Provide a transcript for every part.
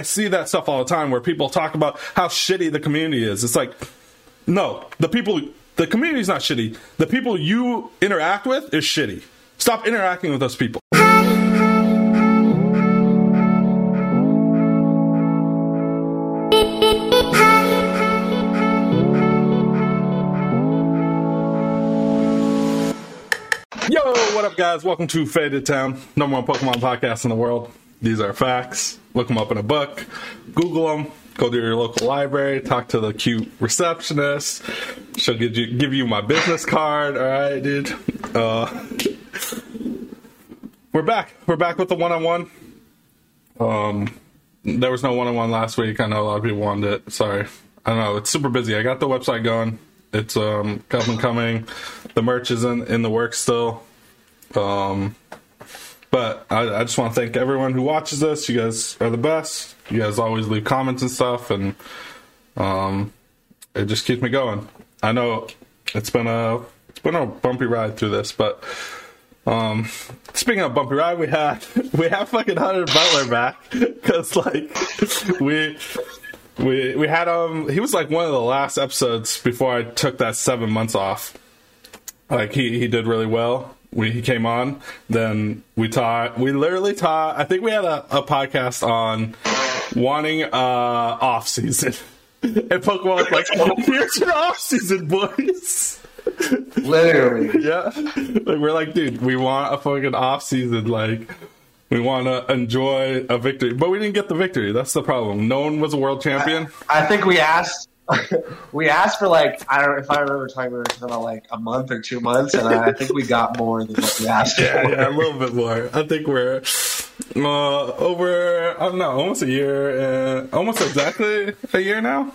I see that stuff all the time where people talk about how shitty the community is. It's like, no, the people, the community is not shitty. The people you interact with is shitty. Stop interacting with those people. Yo, what up, guys? Welcome to Faded Town, number one Pokemon podcast in the world. These are facts. Look them up in a book, Google them, go to your local library, talk to the cute receptionist. She'll give you give you my business card. All right, dude. Uh, we're back. We're back with the one on one. Um, there was no one on one last week. I know a lot of people wanted it. Sorry. I don't know. It's super busy. I got the website going. It's um and coming. The merch is in, in the works still. Um, but I, I just want to thank everyone who watches this. You guys are the best. You guys always leave comments and stuff, and um, it just keeps me going. I know it's been a it's been a bumpy ride through this, but um, speaking of bumpy ride, we had we have fucking Hunter Butler back because like we we we had um he was like one of the last episodes before I took that seven months off. Like he he did really well. We he came on, then we taught. We literally taught. I think we had a, a podcast on wanting uh off season. And Pokemon was like, "Here's your off season, boys." Literally. Yeah, like we're like, dude, we want a fucking off season. Like, we want to enjoy a victory, but we didn't get the victory. That's the problem. No one was a world champion. I think we asked we asked for like I don't if I remember talking we were talking about like a month or two months and I think we got more than what we asked yeah, for. yeah, a little bit more. I think we're uh, over. I don't know, almost a year, uh, almost exactly a year now,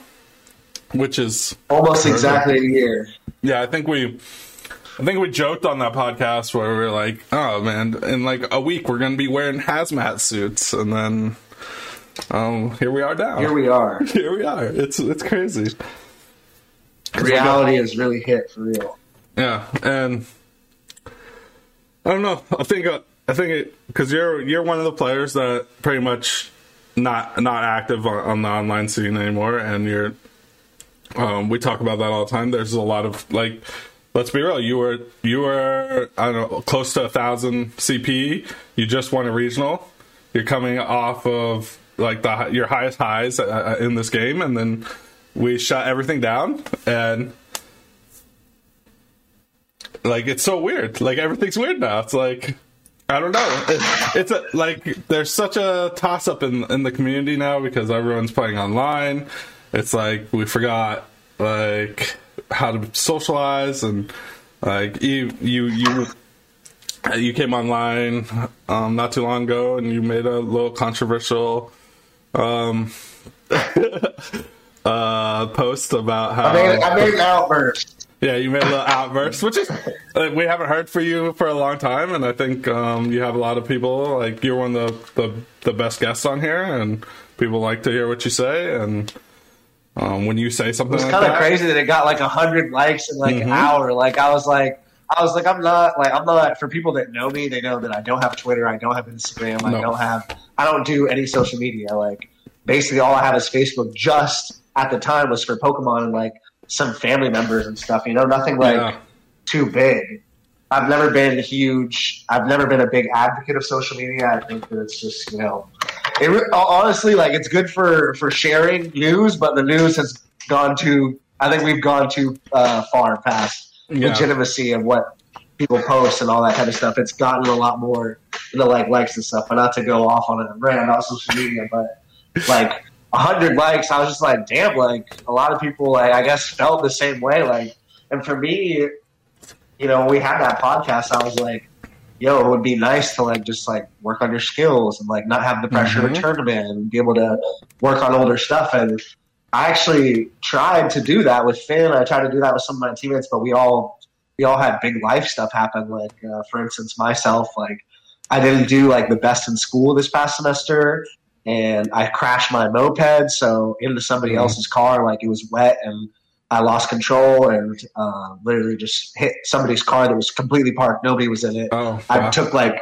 which is Almost exactly a year. yeah. I think we. I think we joked on that podcast where we were like, "Oh man, in like a week we're gonna be wearing hazmat suits," and then, um, here we are now. Here we are. Here we are. It's it's crazy. Reality has really hit for real. Yeah, and I don't know. I think uh, I think it because you're you're one of the players that pretty much not not active on, on the online scene anymore, and you're. Um, we talk about that all the time. There's a lot of like, let's be real. You were you were I don't know close to a thousand CP. You just won a regional. You're coming off of like the your highest highs uh, in this game, and then we shut everything down and like it's so weird. Like everything's weird now. It's like I don't know. It, it's a, like there's such a toss up in in the community now because everyone's playing online. It's like we forgot like how to socialize and like you you you you came online um, not too long ago and you made a little controversial um, uh, post about how I made, I made an outburst. yeah, you made a little outburst, which is like, we haven't heard for you for a long time, and I think um, you have a lot of people. Like you're one of the, the the best guests on here, and people like to hear what you say. And um, when you say something, it's like kind of crazy that it got like a hundred likes in like an hour. Like I was like I was like I'm not like I'm not for people that know me, they know that I don't have Twitter, I don't have Instagram, I don't have I don't do any social media. Like basically all I have is Facebook just at the time was for Pokemon and like some family members and stuff, you know, nothing like Yeah. too big. I've never been huge. I've never been a big advocate of social media. I think that it's just you know, it honestly like it's good for for sharing news, but the news has gone too. I think we've gone too uh, far past Yeah. legitimacy of what people post and all that kind of stuff. It's gotten a lot more into like likes and stuff. But not to go off on a rant on social media, but like a hundred likes, I was just like, damn, like a lot of people, like, I guess, felt the same way. Like, and for me, you know, when we had that podcast, I was like, yo, it would be nice to like just like work on your skills and like not have the pressure of Mhm. a tournament and be able to work on older stuff. And I actually tried to do that with Finn. I tried to do that with some of my teammates, but we all we all had big life stuff happen. Like uh, for instance, myself, like I didn't do like the best in school this past semester, and I crashed my moped so into somebody Mhm. else's car. Like it was wet and I lost control and uh, literally just hit somebody's car that was completely parked. Nobody was in it. Oh, I took like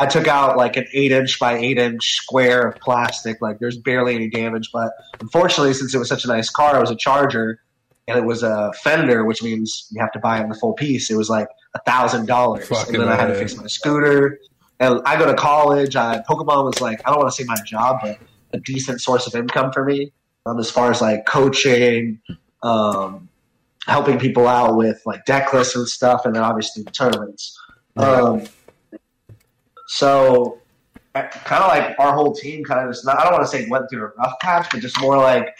I took out like an eight inch by eight inch square of plastic. Like there's barely any damage, but unfortunately, since it was such a nice car, it was a Charger, and it was a fender, which means you have to buy it in the full piece. It was like a thousand dollars, and then I had to fix my scooter. And I go to college. I, Pokemon was like I don't want to say my job, but a decent source of income for me. Um, as far as like coaching, um, helping people out with like deck lists and stuff, and then obviously the tournaments. Um, so, kind of like our whole team, kind of just not, I don't want to say went through a rough patch, but just more like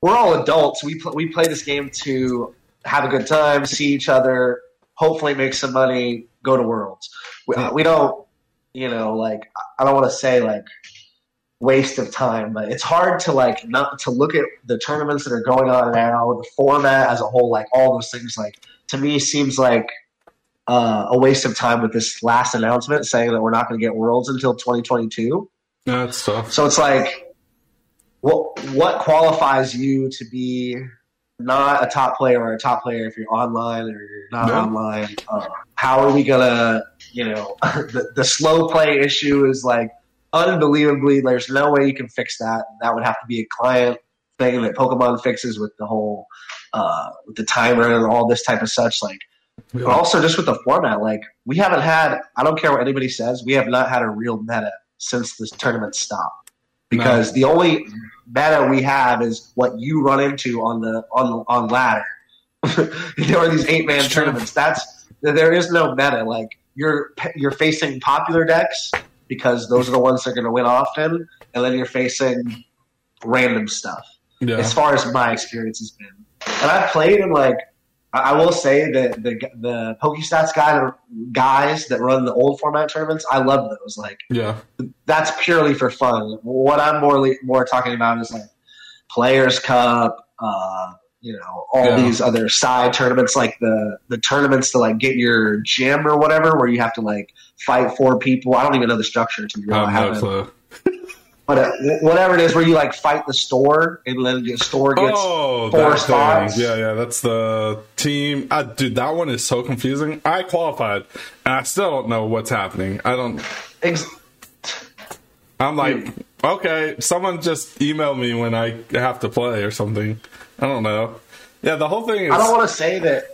we're all adults. We pl- we play this game to have a good time, see each other, hopefully make some money, go to worlds. We, we don't, you know, like I don't want to say like waste of time, but it's hard to like not to look at the tournaments that are going on now, the format as a whole, like all those things. Like to me, seems like uh, a waste of time with this last announcement saying that we're not going to get worlds until 2022. That's tough. So it's like, what what qualifies you to be not a top player or a top player if you're online or you're not Yeah. online? Uh, how are we gonna, you know, the, the slow play issue is like unbelievably. There's no way you can fix that. That would have to be a client thing that Pokemon fixes with the whole uh, with the timer and all this type of such. Like, but also just with the format, like we haven't had. I don't care what anybody says. We have not had a real meta since this tournament stopped. Because the only meta we have is what you run into on the on on ladder. there are these eight man tournaments. That's there is no meta. Like you're you're facing popular decks because those are the ones that are going to win often, and then you're facing random stuff Yeah. as far as my experience has been. And I've played in like I will say that the the PokeStats guy guys that run the old format tournaments, I love those. Like Yeah. that's purely for fun. What I'm more more talking about is like Players Cup, uh, you know, all Yeah. these other side tournaments, like the the tournaments to like get your gym or whatever, where you have to like fight four people. I don't even know the structure to be real. I have no haven't clue. but uh, whatever it is, where you like fight the store and then the store gets Oh, four thing. Yeah, yeah, that's the team. Uh, dude, that one is so confusing. I qualified, and I still don't know what's happening. I don't. Ex- I'm like, okay, someone just email me when I have to play or something. I don't know. Yeah, the whole thing is. I don't want to say that.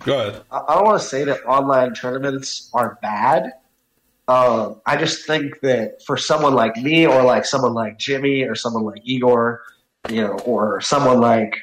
Go ahead. I I don't want to say that online tournaments are bad. Um, I just think that for someone like me, or like someone like Jimmy, or someone like Igor, you know, or someone like,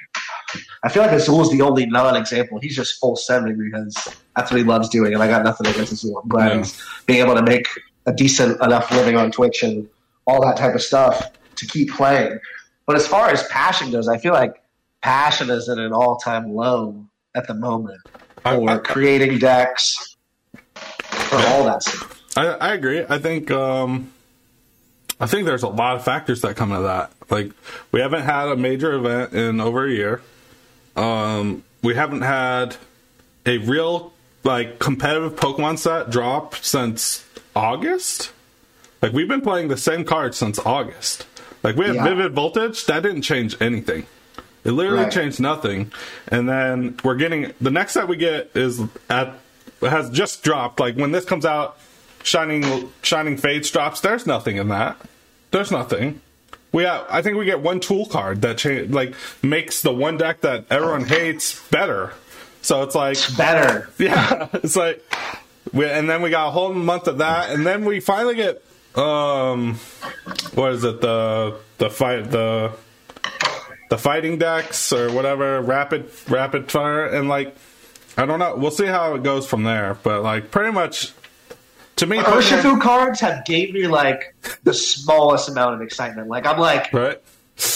I feel like Azul's the only non-example. He's just full sending because that's what he loves doing, and I got nothing against Azul. I'm glad Yeah. he's being able to make a decent enough living on Twitch and all that type of stuff to keep playing. But as far as passion goes, I feel like passion is at an all-time low at the moment I, or I, creating decks or all that stuff. I, I agree. I think um, I think there's a lot of factors that come into that. Like we haven't had a major event in over a year. Um, we haven't had a real like competitive Pokemon set drop since August. Like we've been playing the same cards since August. Like we have Yeah. Vivid Voltage, that didn't change anything. It literally Right. changed nothing. And then we're getting the next set we get is at has just dropped. Like when this comes out, Shining Shining Fates drops. There's nothing in that. There's nothing. We have, I think we get one tool card that cha- like makes the one deck that everyone hates better. So it's like Better. yeah, it's like, we, and then we got a whole month of that, and then we finally get, um, what is it, the the fight the the fighting decks or whatever, rapid rapid fire, and like, I don't know, we'll see how it goes from there, but like, pretty much, to me, Urshifu cards have gave me like the smallest amount of excitement. Like I'm like, right?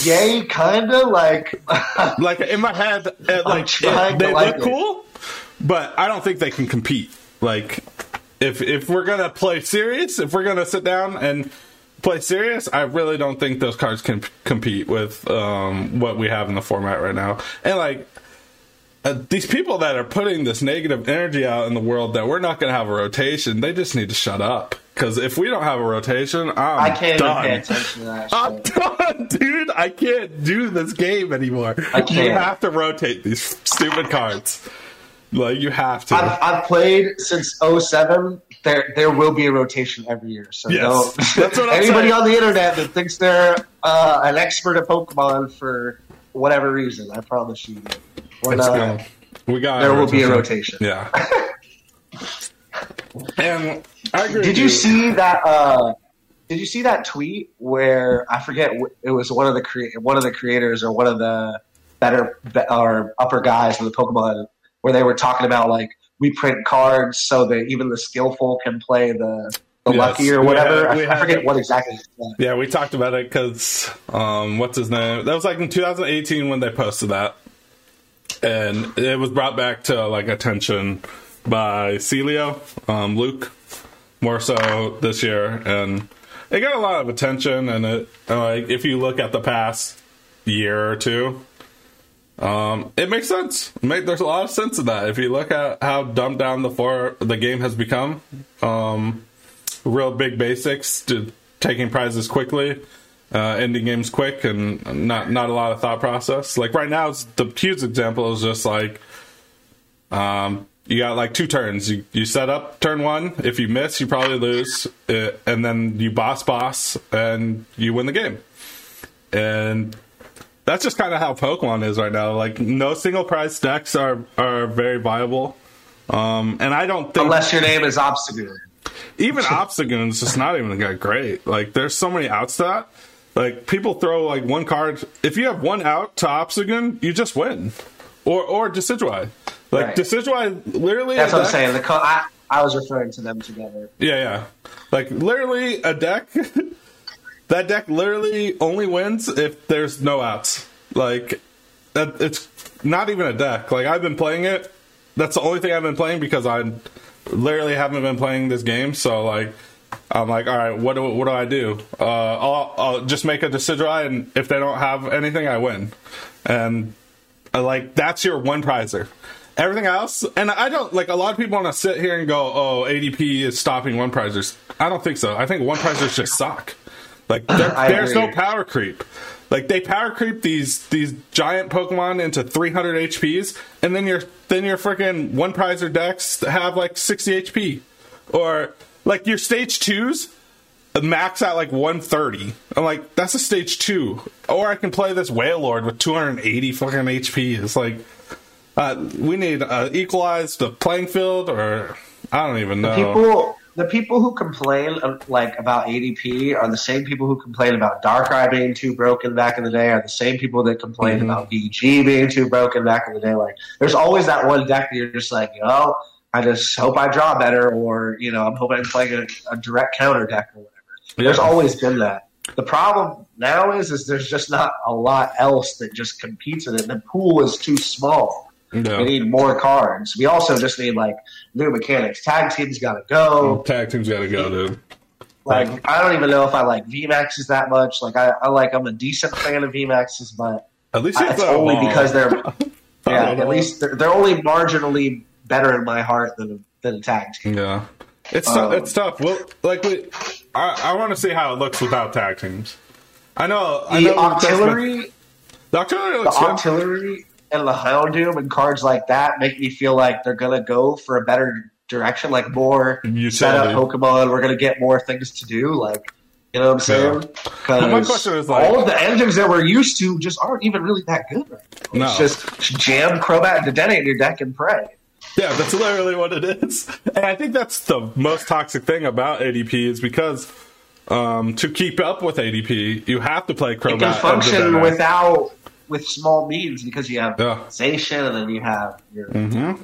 yay, kinda like Like in my head, it, like it- they like look it. cool, but I don't think they can compete. Like if if we're gonna play serious, if we're gonna sit down and play serious, I really don't think those cards can p- compete with um, what we have in the format right now. And like uh, these people that are putting this negative energy out in the world that we're not gonna have a rotation, they just need to shut up. Because if we don't have a rotation, I'm I can't done. even pay attention to that. I'm done, dude. I can't do this game anymore. I can't. We have to rotate these stupid cards. Like you have to. I've, I've played since 07. There there will be a rotation every year. So Yes. That's what I'm anybody saying. on the internet that thinks they're uh, an expert at Pokemon for whatever reason, I promise you, we're It's not. gonna- we got there will be a rotation. Yeah. and I agree. Did with you see that? Uh, did you see that tweet where I forget it was one of the crea- one of the creators or one of the better be- or upper guys in the Pokemon where they were talking about like we print cards so that even the skillful can play the the Yes, lucky or whatever. had- I, I forget what exactly. Yeah, we talked about it because um, what's his name? That was like in 2018 when they posted that, and it was brought back to like attention by Celio, um, Luke, more so this year, and it got a lot of attention. And it like if you look at the past year or two. Um, it makes sense. Make, there's a lot of sense in that. If you look at how dumbed down the for the game has become, um, real big basics to taking prizes quickly, uh, ending games quick, and not not a lot of thought process. Like right now, it's, the huge example is just like, um, you got like two turns. You you set up turn one. If you miss, you probably lose, uh, and then you boss boss, and you win the game. And that's just kind of how Pokemon is right now. Like no single prize decks are are very viable. Um, and I don't think Unless your name is Obstagoon. Even Obstagoon's just not even that great. Like, there's so many outs to that. Like, people throw like one card. If you have one out to Obstagoon, you just win. Or or Decidueye. Like Right. Decidueye, literally. That's what I'm saying. The co- I, I was referring to them together. Yeah, yeah. Like literally a deck. that deck literally only wins if there's no outs. Like that, it's not even a deck. Like I've been playing it. That's the only thing I've been playing because I literally haven't been playing this game. So like. I'm like, all right, what do what do I do? Uh, I'll, I'll just make a Decidueye, and if they don't have anything, I win. And uh, like that's your one prizer. Everything else, and I don't like a lot of people want to sit here and go, "Oh, ADP is stopping one prizers." I don't think so. I think one prizers just suck. Like there, there's no power creep. Like they power creep these these giant Pokemon into 300 HPs, and then your then your freaking one prizer decks have like 60 HP, or like your stage twos max at like 130. I'm like, that's a stage two. Or I can play this Wailord with 280 fucking HP. It's like, uh, we need uh, equalized the playing field, or I don't even know. People, the people who complain uh, like about ADP are the same people who complain about Darkrai being too broken back in the day. Are the same people that complain Mm-hmm. about VG being too broken back in the day. Like, there's always that one deck that you're just like, you know, I just hope I draw better, or you know, I'm hoping I'm playing a, a direct counter deck or whatever. There's always been that. The problem now is, is there's just not a lot else that just competes with it. The pool is too small. Yeah. We need more cards. We also just need like new mechanics. Tag teams got to go. Tag teams got to go, dude. Like I don't even know if I like VMAXs that much. Like I, I like I'm a decent fan of VMAXs, but At least it's it's only because they're yeah. know. At least they're, they're only marginally better in my heart than than a tag team. Yeah, it's Um, tou- it's tough. Well, like we, I, I want to see how it looks without tag teams. I know. I The know that's artillery, the artillery the artillery, and the Houndoom and cards like that make me feel like they're gonna go for a better direction, like more Utility. setup Pokemon. We're gonna get more things to do, like. You know what I'm saying? Well, my 'Cause question is, like- all of the engines that we're used to just aren't even really that good right now. No. It's just jam Crobat and Dedenne in your deck and pray. Yeah, that's literally what it is. And I think that's the most toxic thing about ADP is because um, to keep up with ADP, you have to play Crobat. It can function without with small means because you have Yeah. Mm-hmm. Zacian and then you have your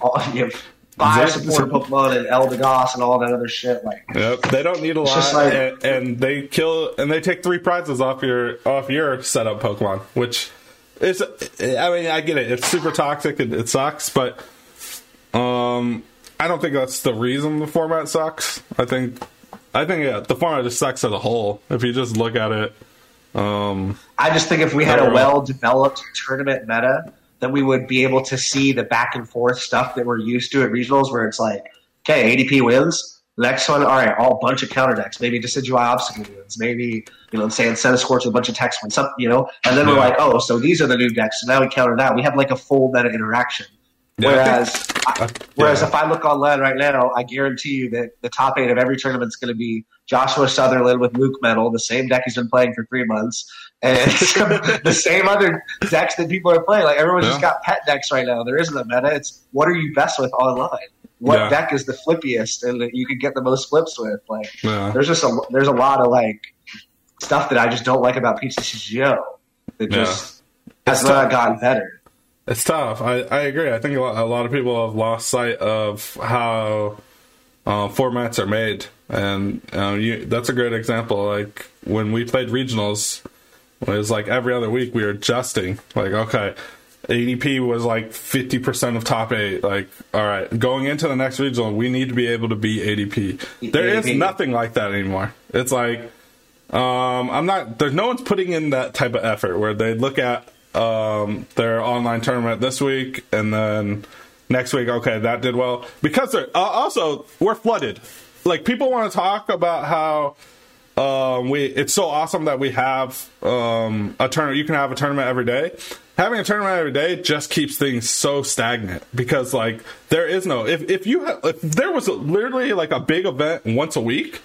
all, you have five Zacian- supporter Pokemon and Eldegoss and all that other shit. Like Yep, they don't need a lot, like- and, and they kill and they take three prizes off your off your setup Pokemon, which is I mean I get it, it's super toxic, it, it sucks, but um, I don't think that's the reason the format sucks. I think I think yeah, the format just sucks as a whole. If you just look at it, um, I just think if we had a well developed tournament meta, then we would be able to see the back and forth stuff that we're used to at regionals, where it's like, okay, ADP wins. Next one, all right, all bunch of counter decks. Maybe Decidueye Obstagoon wins. Maybe, you know I'm saying, Centiskorch with a bunch of text wins. Some, you know, and then we're like, oh, so these are the new decks. So now we counter that. We have like a full meta interaction. Yeah, I whereas, think- I, uh, whereas yeah. if I look online right now, I guarantee you that the top eight of every tournament is going to be Joshua Sutherland with LucMetal, the same deck he's been playing for three months, and the same other decks that people are playing. Like everyone's just got pet decks right now. There isn't a meta. It's what are you best with online? What Yeah. deck is the flippiest and that you can get the most flips with? Like Yeah. there's just a there's a lot of like stuff that I just don't like about PTCGO that Yeah. just has It's not gotten better. It's tough. I, I agree. I think a lot, a lot of people have lost sight of how uh, formats are made, and um, you, that's a great example. Like when we played regionals, it was like every other week we were adjusting. Like okay, ADP was like fifty percent of top eight. Like all right, going into the next regional, we need to be able to beat ADP. There is ADP. nothing like that anymore. It's like um, I'm not. There's no one's putting in that type of effort where they look at um, their online tournament this week and then next week. Okay, that did well because uh, also we're flooded. Like people want to talk about how um, we it's so awesome that we have um, a tournament. You can have a tournament every day. Having a tournament every day just keeps things so stagnant because like there is no if if you ha- if there was literally like a big event once a week,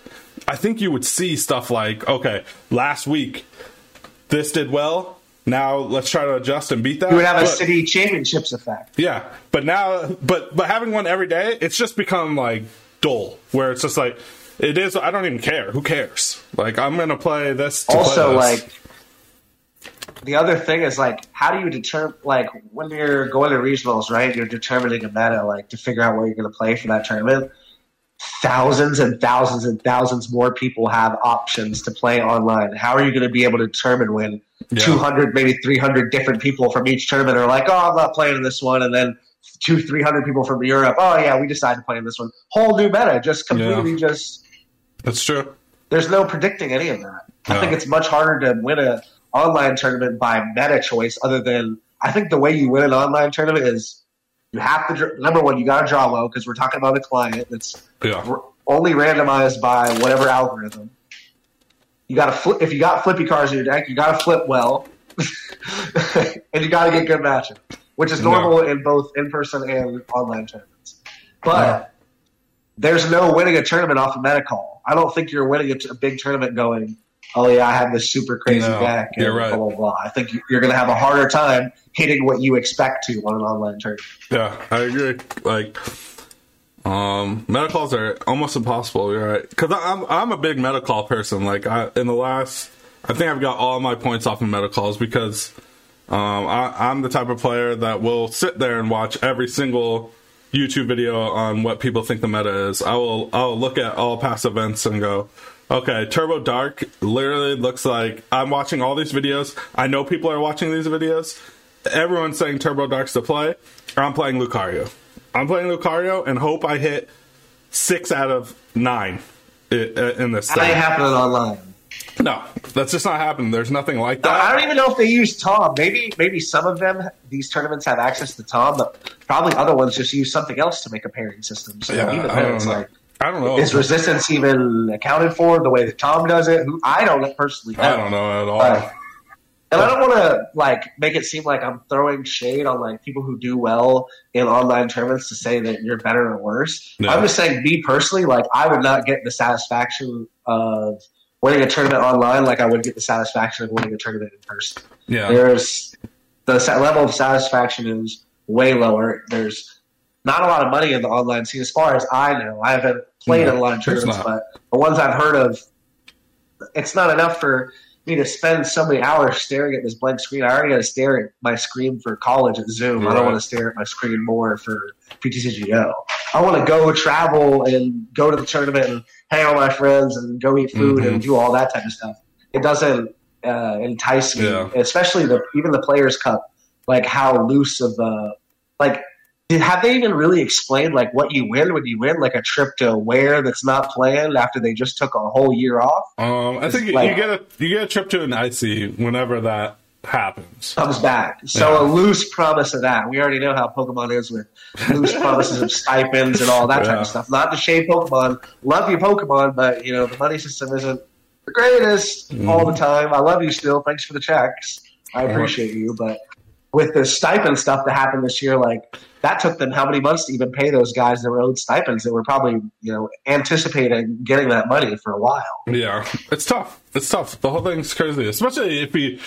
I think you would see stuff like okay, last week this did well. Now let's try to adjust and beat that. You would have a But- city championships effect. yeah, but now, but but having one every day, it's just become like dull. Where it's just like it is. I don't even care. Who cares? Like I'm gonna play this. To also play this. like the other thing is like how do you determine like when you're going to regionals right you're determining a meta like to figure out what you're going to play for that tournament thousands and thousands and thousands more people have options to play online how are you going to be able to determine when Yeah. 200 maybe 300 different people from each tournament are like oh i'm not playing in this one and then two 300 people from europe oh yeah we decided to play in this one whole new meta just completely just that's true. there's no predicting any of that. I think it's much harder to win a online tournament by meta choice. Other than I think the way you win an online tournament is you have to number one you got to draw low because we're talking about a client that's Yeah, r- only randomized by whatever algorithm. You got to flip if you got flippy cards in your deck. You got to flip well, and you got to get good matchup, which is normal in both in person and online tournaments. But there's no winning a tournament off a meta call. I don't think you're winning a, t- a big tournament going, oh yeah, I have this super crazy No, deck. And right. Blah blah blah. I think you're going to have a harder time hitting what you expect to on an online tournament. yeah, I agree. Like, um, meta calls are almost impossible. You're right because I'm I'm a big meta call person. Like, I in the last, I think I've got all my points off of meta calls because um, I, I'm the type of player that will sit there and watch every single YouTube video on what people think the meta is. I will I'll look at all past events and go, okay, Turbo Dark literally looks like I'm watching all these videos. I know people are watching these videos. Everyone's saying Turbo Dark's to play. Or I'm playing Lucario. I'm playing Lucario and hope I hit six out of nine i- uh, in this That ain't happening online. No, that's just not happening. There's nothing like that. I don't even know if they use Tom. Maybe maybe some of them these tournaments have access to Tom, but probably other ones just use something else to make a pairing system. So Yeah, even I then, don't it's know. like I don't know. is resistance even accounted for the way that Tom does it? Who I don't personally know. I don't know at all. But- and I don't want to like make it seem like I'm throwing shade on like people who do well in online tournaments to say that you're better or worse. No. I'm just saying, me personally, like I would not get the satisfaction of winning a tournament online like I would get the satisfaction of winning a tournament in person. yeah. There's the level of satisfaction is way lower. There's not a lot of money in the online scene, as far as I know. I haven't played No, in a lot of tournaments, but the ones I've heard of, it's not enough for me to spend so many hours staring at this blank screen. I already got to stare at my screen for college at Zoom. I don't want to stare at my screen more for PTCGO. I want to go travel and go to the tournament and hang out with my friends and go eat food and Mhm. do all that type of stuff. It doesn't uh, entice me, Yeah. especially the even the Players Cup. Like how loose of the like. Did, have they even really explained like what you win when you win like a trip to where that's not planned after they just took a whole year off? Um, I think you- like- you get a you get a trip to an IC whenever that happens. comes back. So Yeah. a loose promise of that. We already know how Pokemon is with loose promises of stipends and all that type of stuff. Not to shade Pokemon. Love you, Pokemon, but you know the money system isn't the greatest Mm. all the time. I love you still. Thanks for the checks. I appreciate you, but with the stipend stuff that happened this year, like that took them how many months to even pay those guys their own stipends that were probably you know anticipating getting that money for a while. Yeah, it's tough. It's tough. The whole thing's crazy, especially if we.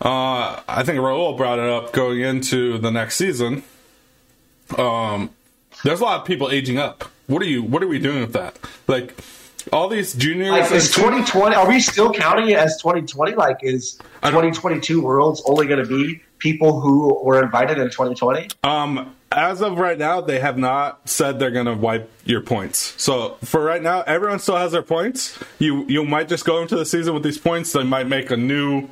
Uh, I think Raul brought it up going into the next season. Um, there's a lot of people aging up. What are you? What are we doing with that? Like all these juniors. Like is 2020? Are we still counting it as 2020? Like is 2022 Worlds only going to be people who were invited in 2020? Um, as of right now, they have not said they're going to wipe your points. So for right now, everyone still has their points. You you might just go into the season with these points. They might make a new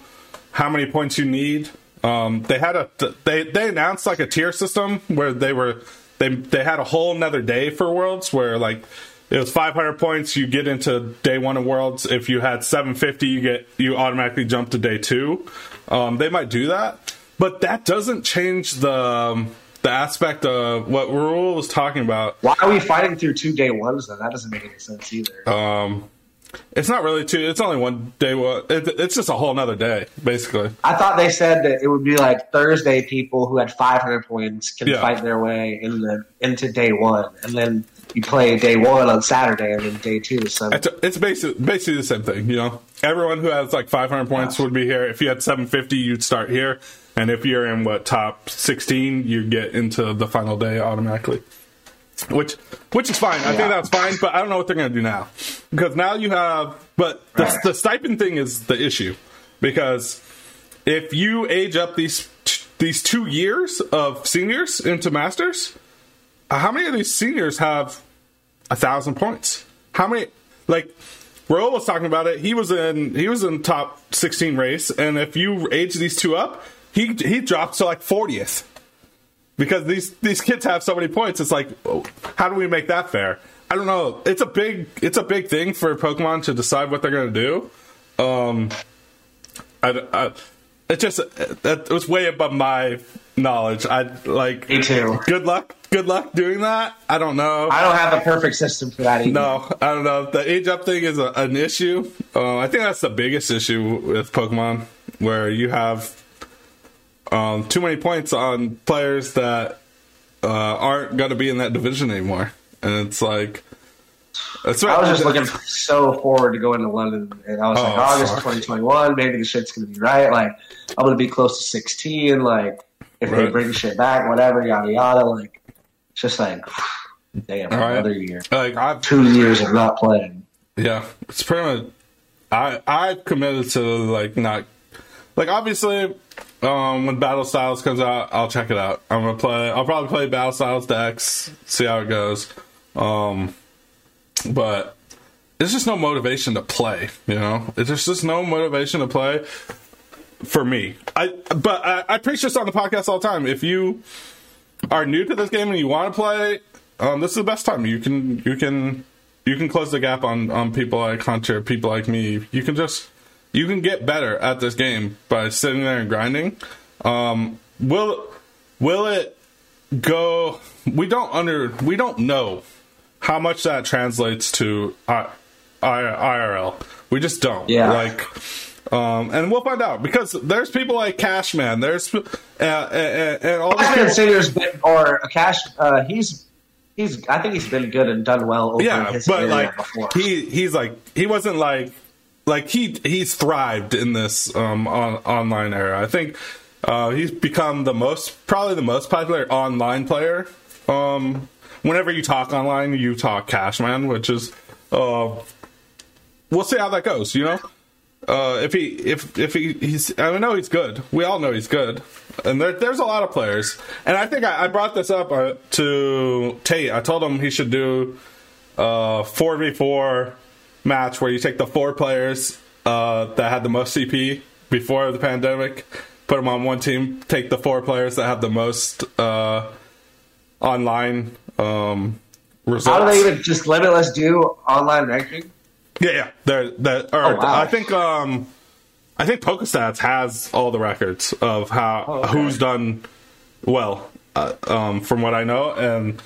how many points you need. Um, they had a they they announced like a tier system where they were they they had a whole another day for worlds where like it was 500 points you get into day one of worlds if you had 750 you get you automatically jump to day two um, they might do that but that doesn't change the um, the aspect of what Raul was talking about Why are we fighting through two day ones then? That doesn't make any sense either. um, it's not really two it's only one day one it, it's just a whole another day basically I thought they said that it would be like Thursday people who had 500 points can Yeah. fight their way in the into day one, and then you play day one on Saturday and then day two. So It's, it's basically basically the same thing, you know. Everyone who has like 500 points would be here. If you had 750, you'd start here, and if you're in what top 16, you get into the final day automatically. Which which is fine. I Yeah. think that's fine, but I don't know what they're going to do now because now you have. But the, Right. the stipend thing is the issue because if you age up these these two years of seniors into masters, how many of these seniors have a thousand points? How many? Like Raul was talking about it. He was in he was in top sixteen race, and if you age these two up, he he drops to like fortieth because these these kids have so many points. It's like, how do we make that fair? I don't know. It's a big it's a big thing for Pokemon to decide what they're to do. Um, I, I it just that was way above my knowledge. I like Me too. Good luck. Good luck doing that. I don't know. I don't have a perfect system for that either. No, I don't know. The age up thing is a, an issue. Uh, I think that's the biggest issue with Pokemon, where you have um, too many points on players that uh, aren't going to be in that division anymore, and it's like. That's I was just looking so forward to going to London, and I was like, Oh, August fuck. 2021, maybe the shit's gonna be right. Like, I'm gonna be close to 16. Like, if they bring shit back, whatever, yada yada. Like, it's just like, damn, All right. another year, like I've two years of not playing. Yeah, it's pretty much. I I committed to like not like obviously um, when Battle Styles comes out, I'll check it out. I'm gonna play. I'll probably play Battle Styles decks, see how it goes. Um, but there's just no motivation to play. You know, there's just no motivation to play for me. I but I, I preach this on the podcast all the time. If you are new to this game and you want to play, um, this is the best time. You can you can you can close the gap on on people like Hunter, people like me. You can just you can get better at this game by sitting there and grinding. Um, will will it go? We don't under we don't know how much that translates to I, I, IRL. We just don't. Yeah. Like. Um, and we'll find out because there's people like Cashman, there's uh, and, and all Cashman people, Singer's been, or Cash, uh, he's he's. I think he's been good and done well over yeah, his but like before. he he's like he wasn't like like he he's thrived in this um on, online era. I think uh, he's become the most probably the most popular online player. Um, whenever you talk online, you talk Cashman, which is uh, we'll see how that goes. You know. Uh, if he if if he he's I know he's good. We all know he's good, and there, there's a lot of players. And I think I, I brought this up uh, to Tate. I told him he should do a four v four match where you take the four players uh, that had the most CP before the pandemic, put them on one team. Take the four players that have the most uh, online um, results. How do they even just limitless do online ranking? Yeah, yeah. They're, they're, or, Oh, wow. I think um, I think PokeStats has all the records of how Oh, okay. who's done well, uh, um, from what I know, and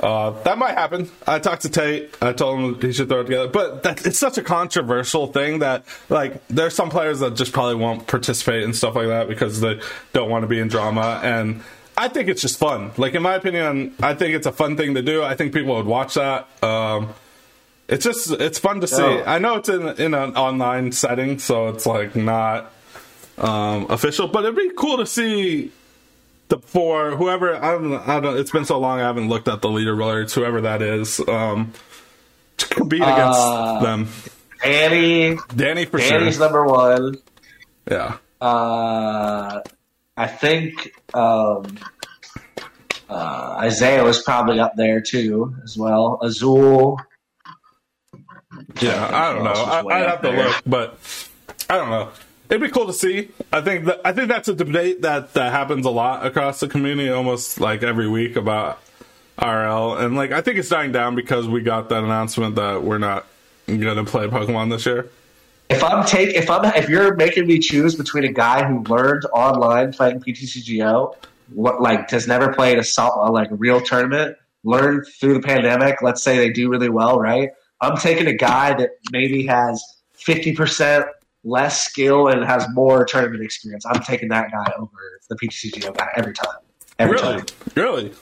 Uh, that might happen. I talked to Tate. I told him he should throw it together. But that, it's such a controversial thing that, like, there's some players that just probably won't participate and stuff like that because they don't want to be in drama. And I think it's just fun. Like, in my opinion, I think it's a fun thing to do. I think people would watch that. Um, it's just it's fun to see. Yeah. I know it's in in an online setting, so it's like not um, official, but it'd be cool to see the four whoever I don't I don't. It's been so long I haven't looked at the leader leaderboards. Whoever that is, um, to compete against Uh, them. Danny, Danny for Danny's sure. number one. Yeah, Uh, I think um, uh, Isaiah was probably up there too, as well. Azul. Yeah. I don't know. Who else was I, up have to look, but I don't know. It'd be cool to see. I think that I think that's a debate that that happens a lot across the community, almost like every week about RL, and like I think it's dying down because we got that announcement that we're not gonna play Pokemon this year. If I'm take if I'm if you're making me choose between a guy who learned online playing PTCGO, what like has never played a like real tournament, learned through the pandemic. Let's say they do really well, right? I'm taking a guy that maybe has fifty percent less skill and has more tournament experience. I'm taking that guy over the PTCGO guy every time. Every Really, time. really.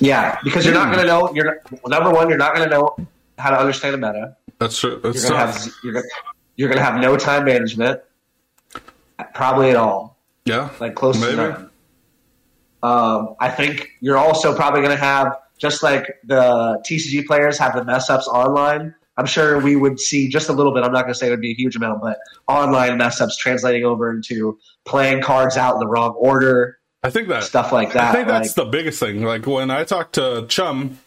Yeah, because you're not going to know. You're number one. You're not going to know how to understand a meta. That's true. That's You're gonna tough. have you're gonna, you're gonna have no time management, probably at all, yeah, like close Maybe. to none. Um, I think you're also probably gonna have just like the TCG players have the mess ups online. I'm sure we would see just a little bit. I'm not gonna say it would be a huge amount, but online mess ups translating over into playing cards out in the wrong order, I think that. stuff like that. I think that's like, the biggest thing. Like when I talked to Chum,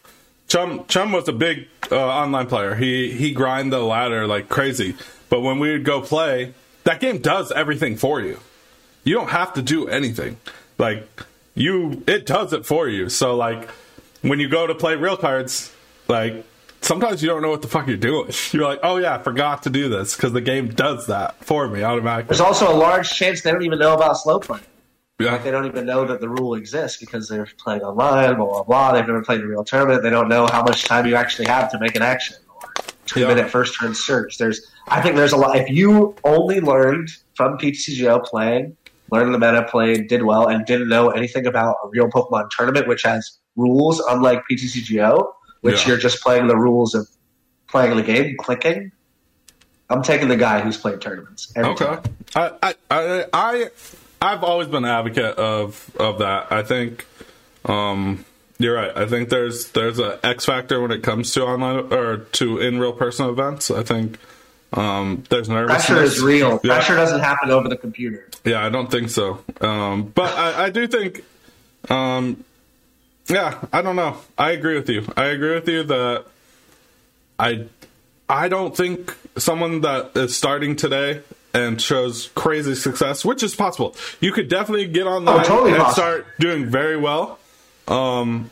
Chum Chum was a big uh, online player. He he grind the ladder like crazy. But when we would go play, that game does everything for you. You don't have to do anything. Like you, it does it for you. So like when you go to play real cards, like sometimes you don't know what the fuck you're doing. You're like, oh yeah, I forgot to do this because the game does that for me automatically. there's also a large chance they don't even know about slow play. Yeah. Like they don't even know that the rule exists because they're playing online, blah blah blah. They've never played a real tournament. They don't know how much time you actually have to make an action or two Yeah. minute first turn search. There's, I think there's a lot. If you only learned from PTCGO playing, learned the meta, played, did well, and didn't know anything about a real Pokemon tournament, which has rules unlike PTCGO, which Yeah. you're just playing the rules of playing the game, clicking. I'm taking the guy who's played tournaments. Every Okay. time. I, I, I, I, I've always been an advocate of of that. I think, um, you're right. I think there's there's a X factor when it comes to online or to in real person events. I think um, there's nervousness. Pressure is real. Yeah. Pressure doesn't happen over the computer. Yeah, I don't think so. Um, but I, I do think, um, yeah, I don't know. I agree with you. I agree with you that I, I don't think someone that is starting today and shows crazy success, which is possible. You could definitely get online Oh, totally and possible. start doing very well. Um,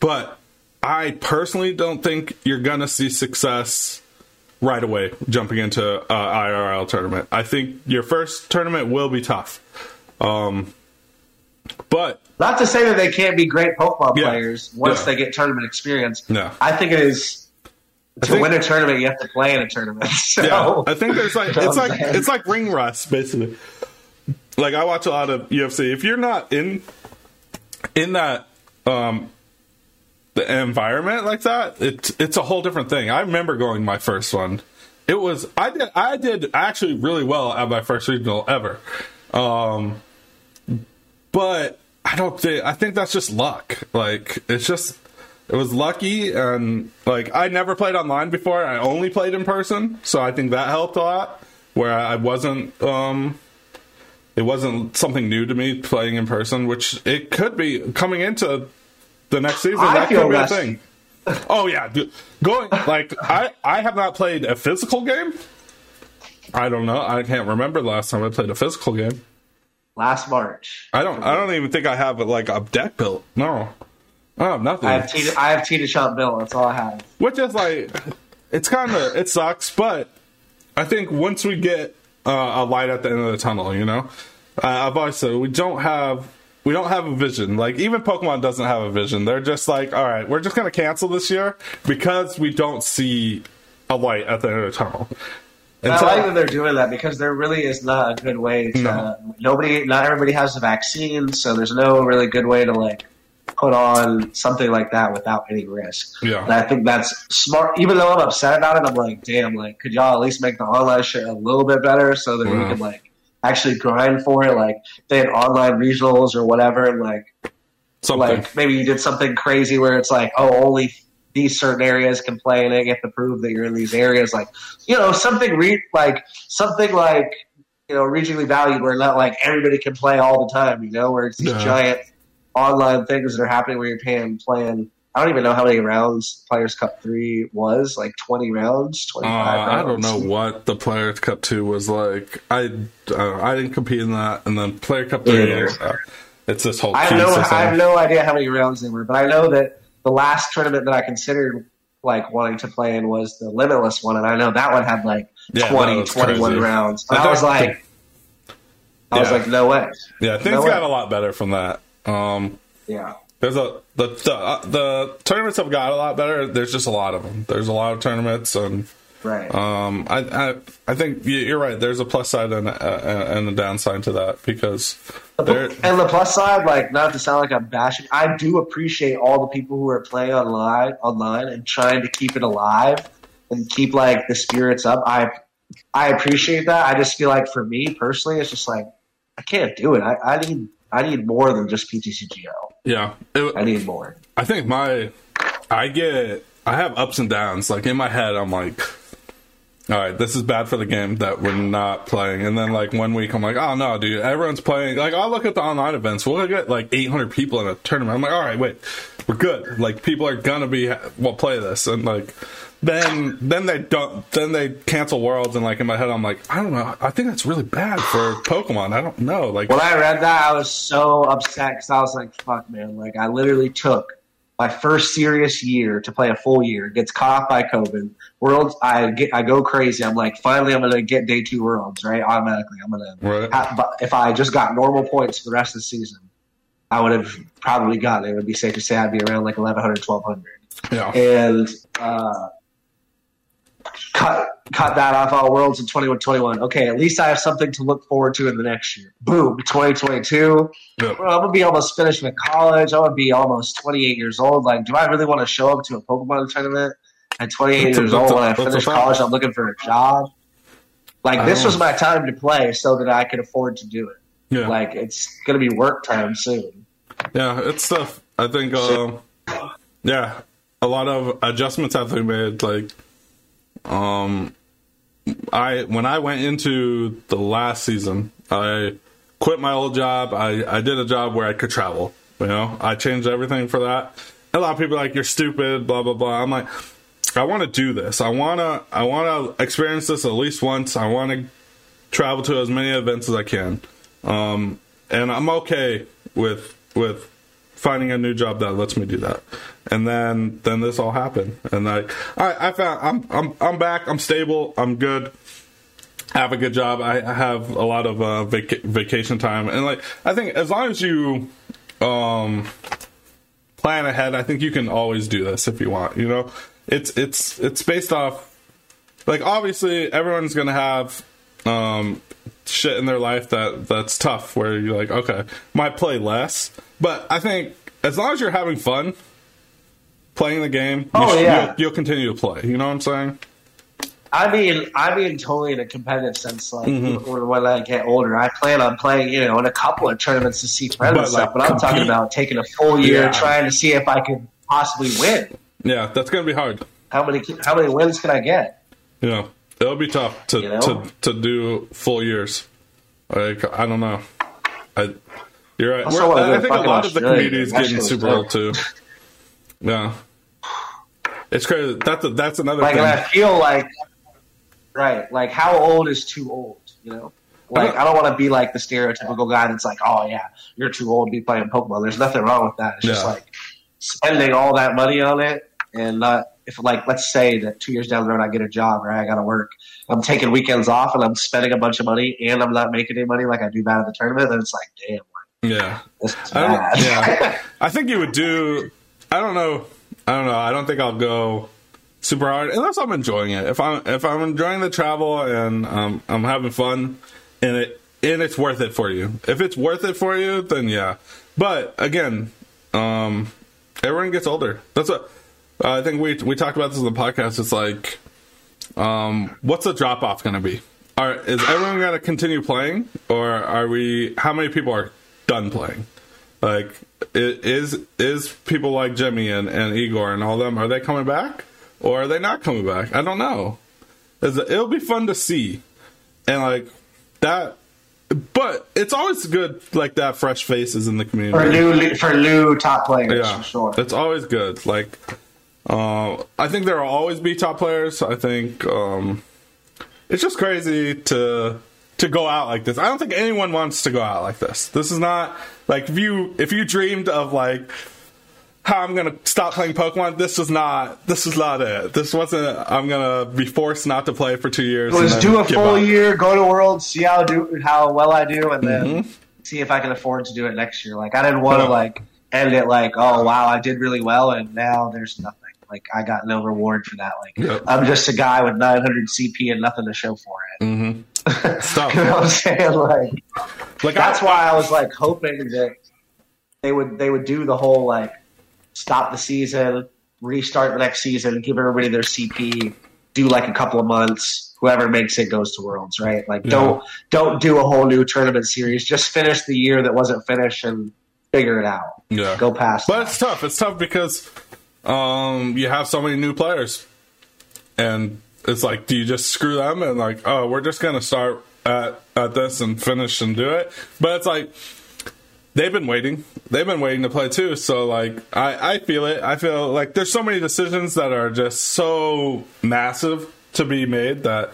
but I personally don't think you're gonna see success right away jumping into uh, IRL tournament. I think your first tournament will be tough. Um, but Not to say that they can't be great Pokemon Yeah. players once Yeah. they get tournament experience. Yeah. I think it is to think- win a tournament, you have to play in a tournament. So, yeah, I think there's like it's like it's like ring rust basically. Like I watch a lot of UFC. If you're not in in that um the environment like that, it's it's a whole different thing. I remember going my first one. It was I did I did actually really well at my first regional ever. Um but I don't think I think that's just luck. Like it's just it was lucky and like I never played online before. I only played in person, so I think that helped a lot. Where I wasn't um it wasn't something new to me playing in person, which it could be coming into the next season. I that could be a thing. Oh yeah, dude. going like I I have not played a physical game. I don't know. I can't remember the last time I played a physical game. Last March. I don't. I don't even think I have like a deck built. No, I have nothing. I have Tina, I have Tina Chomp Bill. That's all I have. Which is like, it's kind of it sucks, but I think once we get uh, a light at the end of the tunnel, you know, uh, I've always said we don't have we don't have a vision. Like even Pokemon doesn't have a vision. They're just like, all right, we're just gonna cancel this year because we don't see a light at the end of the tunnel. And I so- like that they're doing that because there really is not a good way to. No. Nobody, not everybody has the vaccine, so there's no really good way to like put on something like that without any risk. Yeah. And I think that's smart. Even though I'm upset about it, I'm like, damn, like, could y'all at least make the online shit a little bit better so that we can like actually grind for it? Like, they had online regionals or whatever, and like, something. like maybe you did something crazy where it's like, oh, only these certain areas can play, and they get to prove that you're in these areas. Like, you know, something re- like something like you know regionally valued where not like everybody can play all the time. You know, where it's these giant online things that are happening where you're paying playing. I don't even know how many rounds Players Cup three was. Like twenty rounds, twenty Uh, five. I don't know what the Players Cup two was like. I uh, I didn't compete in that, and then Player Cup three. Yeah. Uh, it's this whole. I have queue no. I have no idea how many rounds they were, but I know that the last tournament that I considered like wanting to play in was the Limitless one, and I know that one had like Yeah, 20, 21 crazy. rounds. I I was like, I was like, no way. Yeah, things No way. got a lot better from that. Um, Yeah. there's a the the, uh, the tournaments have got a lot better. There's just a lot of them. There's a lot of tournaments, and Right. um, I, I I think you- you're right. There's a plus side and a, and a downside to that because there. and the plus side, like, not to sound like I'm bashing, I do appreciate all the people who are playing online, online and trying to keep it alive and keep like the spirits up. I, I appreciate that. I just feel like for me personally, it's just like I can't do it. I, I need, I need more than just PTCGO. Yeah, it, I need more. I think my I get I have ups and downs. Like in my head, I'm like, all right, this is bad for the game that we're not playing. And then like one week, I'm like, oh no, dude, everyone's playing. Like I'll look at the online events, we'll get like 800 people in a tournament. I'm like, all right, wait, we're good. Like people are gonna be we'll play this, and like then then they don't then they cancel worlds and like in my head i'm like i don't know i think that's really bad for pokemon i don't know like When I read that, I was so upset because I was like, "Fuck, man!" Like I literally took my first serious year to play a full year. Gets caught off by COVID. Worlds, I get, I go crazy. I'm like, finally, I'm gonna get day two worlds right automatically. I'm gonna. Right. ha- but if I just got normal points for the rest of the season, I would have probably gotten it. It would be safe to say I'd be around like 1100, 1200 yeah and uh, cut cut that off all worlds in 21-21. Okay, at least I have something to look forward to in the next year. Boom, 2022. Yep. Well, I'm gonna be almost finished with college. I'm gonna be almost 28 years old. Like, do I really want to show up to a Pokemon tournament at 28 That's years old when I finish college? I'm looking for a job. Like, this was my time to play so that I could afford to do it. yeah Like, it's gonna be work time soon. Yeah, it's tough. I think, uh, yeah, a lot of adjustments have to be made. Like, um, I when I went into the last season, I quit my old job. I I did a job where I could travel. You know, I changed everything for that. A lot of people like you're stupid, blah blah blah. I'm like, I want to do this. I wanna I wanna experience this at least once. I want to travel to as many events as I can. Um, and I'm okay with with finding a new job that lets me do that. And then then this all happened, and I I, I found I'm I'm I'm back. I'm stable. I'm good. I have a good job. I I have a lot of uh, vac- vacation time, and like I think as long as you um plan ahead, I think you can always do this if you want. You know, it's it's it's based off like obviously everyone's gonna have um shit in their life that that's tough where you're like okay might play less but i think as long as you're having fun playing the game you Oh, sh- yeah. you'll, you'll continue to play you know what i'm saying I mean, I mean, totally in a competitive sense. Like Mm-hmm. when, I get older, I plan on playing, you know, in a couple of tournaments to see friends But, and stuff. like, But I'm talking about taking a full year, Yeah. trying to see if I could possibly win. yeah that's gonna be hard How many how many wins can I get? you know it'll be tough to You know? to, to do full years like i don't know i you're right Also, wanna i think a lot of the Australia, community is getting super old too yeah it's crazy that's a, that's another Like, thing I feel like, right? Like, how old is too old? You know, like I don't want to be like the stereotypical guy that's like, oh yeah, you're too old to be playing Pokemon. There's nothing wrong with that. It's just like spending all that money on it and not. If like, let's say that two years down the road I get a job or I got to work, I'm taking weekends off and I'm spending a bunch of money and I'm not making any money like I do bad at the tournament. Then it's like, damn, like Yeah. I yeah. I think you would do. I don't know. I don't know. I don't think I'll go super hard unless I'm enjoying it. If I'm if I'm enjoying the travel and um, I'm having fun and it and it's worth it for you. If it's worth it for you, then yeah. But again, um, everyone gets older. That's what I think. We we talked about this in the podcast. It's like, um, what's the drop off going to be? Are is everyone going to continue playing, or are we? How many people are done playing? Like, is is people like Jimmy and, and Igor and all them? Are they coming back, or are they not coming back? I don't know. Is it- It'll be fun to see, and like that. But it's always good, like that, fresh faces in the community. for new for new top players Yeah, for sure. it's always good. Like, uh, I think there will always be top players. I think um, it's just crazy to to go out like this. I don't think anyone wants to go out like this. This is not like if you if you dreamed of like how I'm gonna stop playing Pokemon. This is not. This is not it. This wasn't. I'm gonna be forced not to play for two years. Let's do a full up. year, go to Worlds, see how do how well I do, and then Mm-hmm. see if I can afford to do it next year. Like I didn't want to like end it like, oh wow, I did really well, and now there's nothing. Like I got no reward for that. Like Yep. I'm just a guy with 900 CP and nothing to show for it. Mm-hmm. Stuff. you know what I'm saying? Like Like that's I, why I was like hoping that they would they would do the whole like stop the season, restart the next season, give everybody their CP, do like a couple of months. Whoever makes it goes to Worlds, right? Like Yeah. don't don't do a whole new tournament series. Just finish the year that wasn't finished and figure it out. Yeah. Go past. But that. it's tough. It's tough because um, you have so many new players, and it's like, do you just screw them and like, oh, we're just gonna start at at this and finish and do it? But it's like they've been waiting. They've been waiting to play too. So like, I I feel it. I feel like there's so many decisions that are just so massive to be made that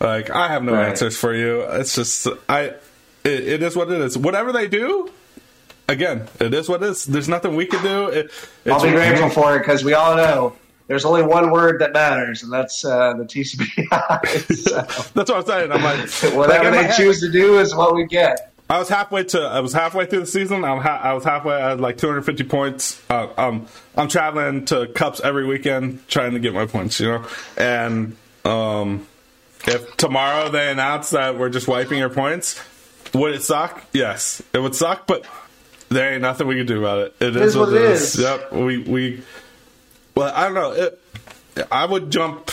like I have no Right. answers for you. It's just I. It, it is what it is. Whatever they do, again, it is what it is. There's nothing we can do. It, it's, I'll be grateful for it because we all know there's only one word that matters, and that's uh, the TCP. so, That's what I'm saying. I'm like, like whatever my they choose to do is what we get. I was halfway to. I was halfway through the season. I'm ha- I was halfway. I had like 250 points. Uh, um, I'm traveling to cups every weekend, trying to get my points. You know, and um, if tomorrow they announce that we're just wiping your points, would it suck? Yes, it would suck. But there ain't nothing we can do about it. It is, what it is. Yep. We we. Well, I don't know. It, I would jump.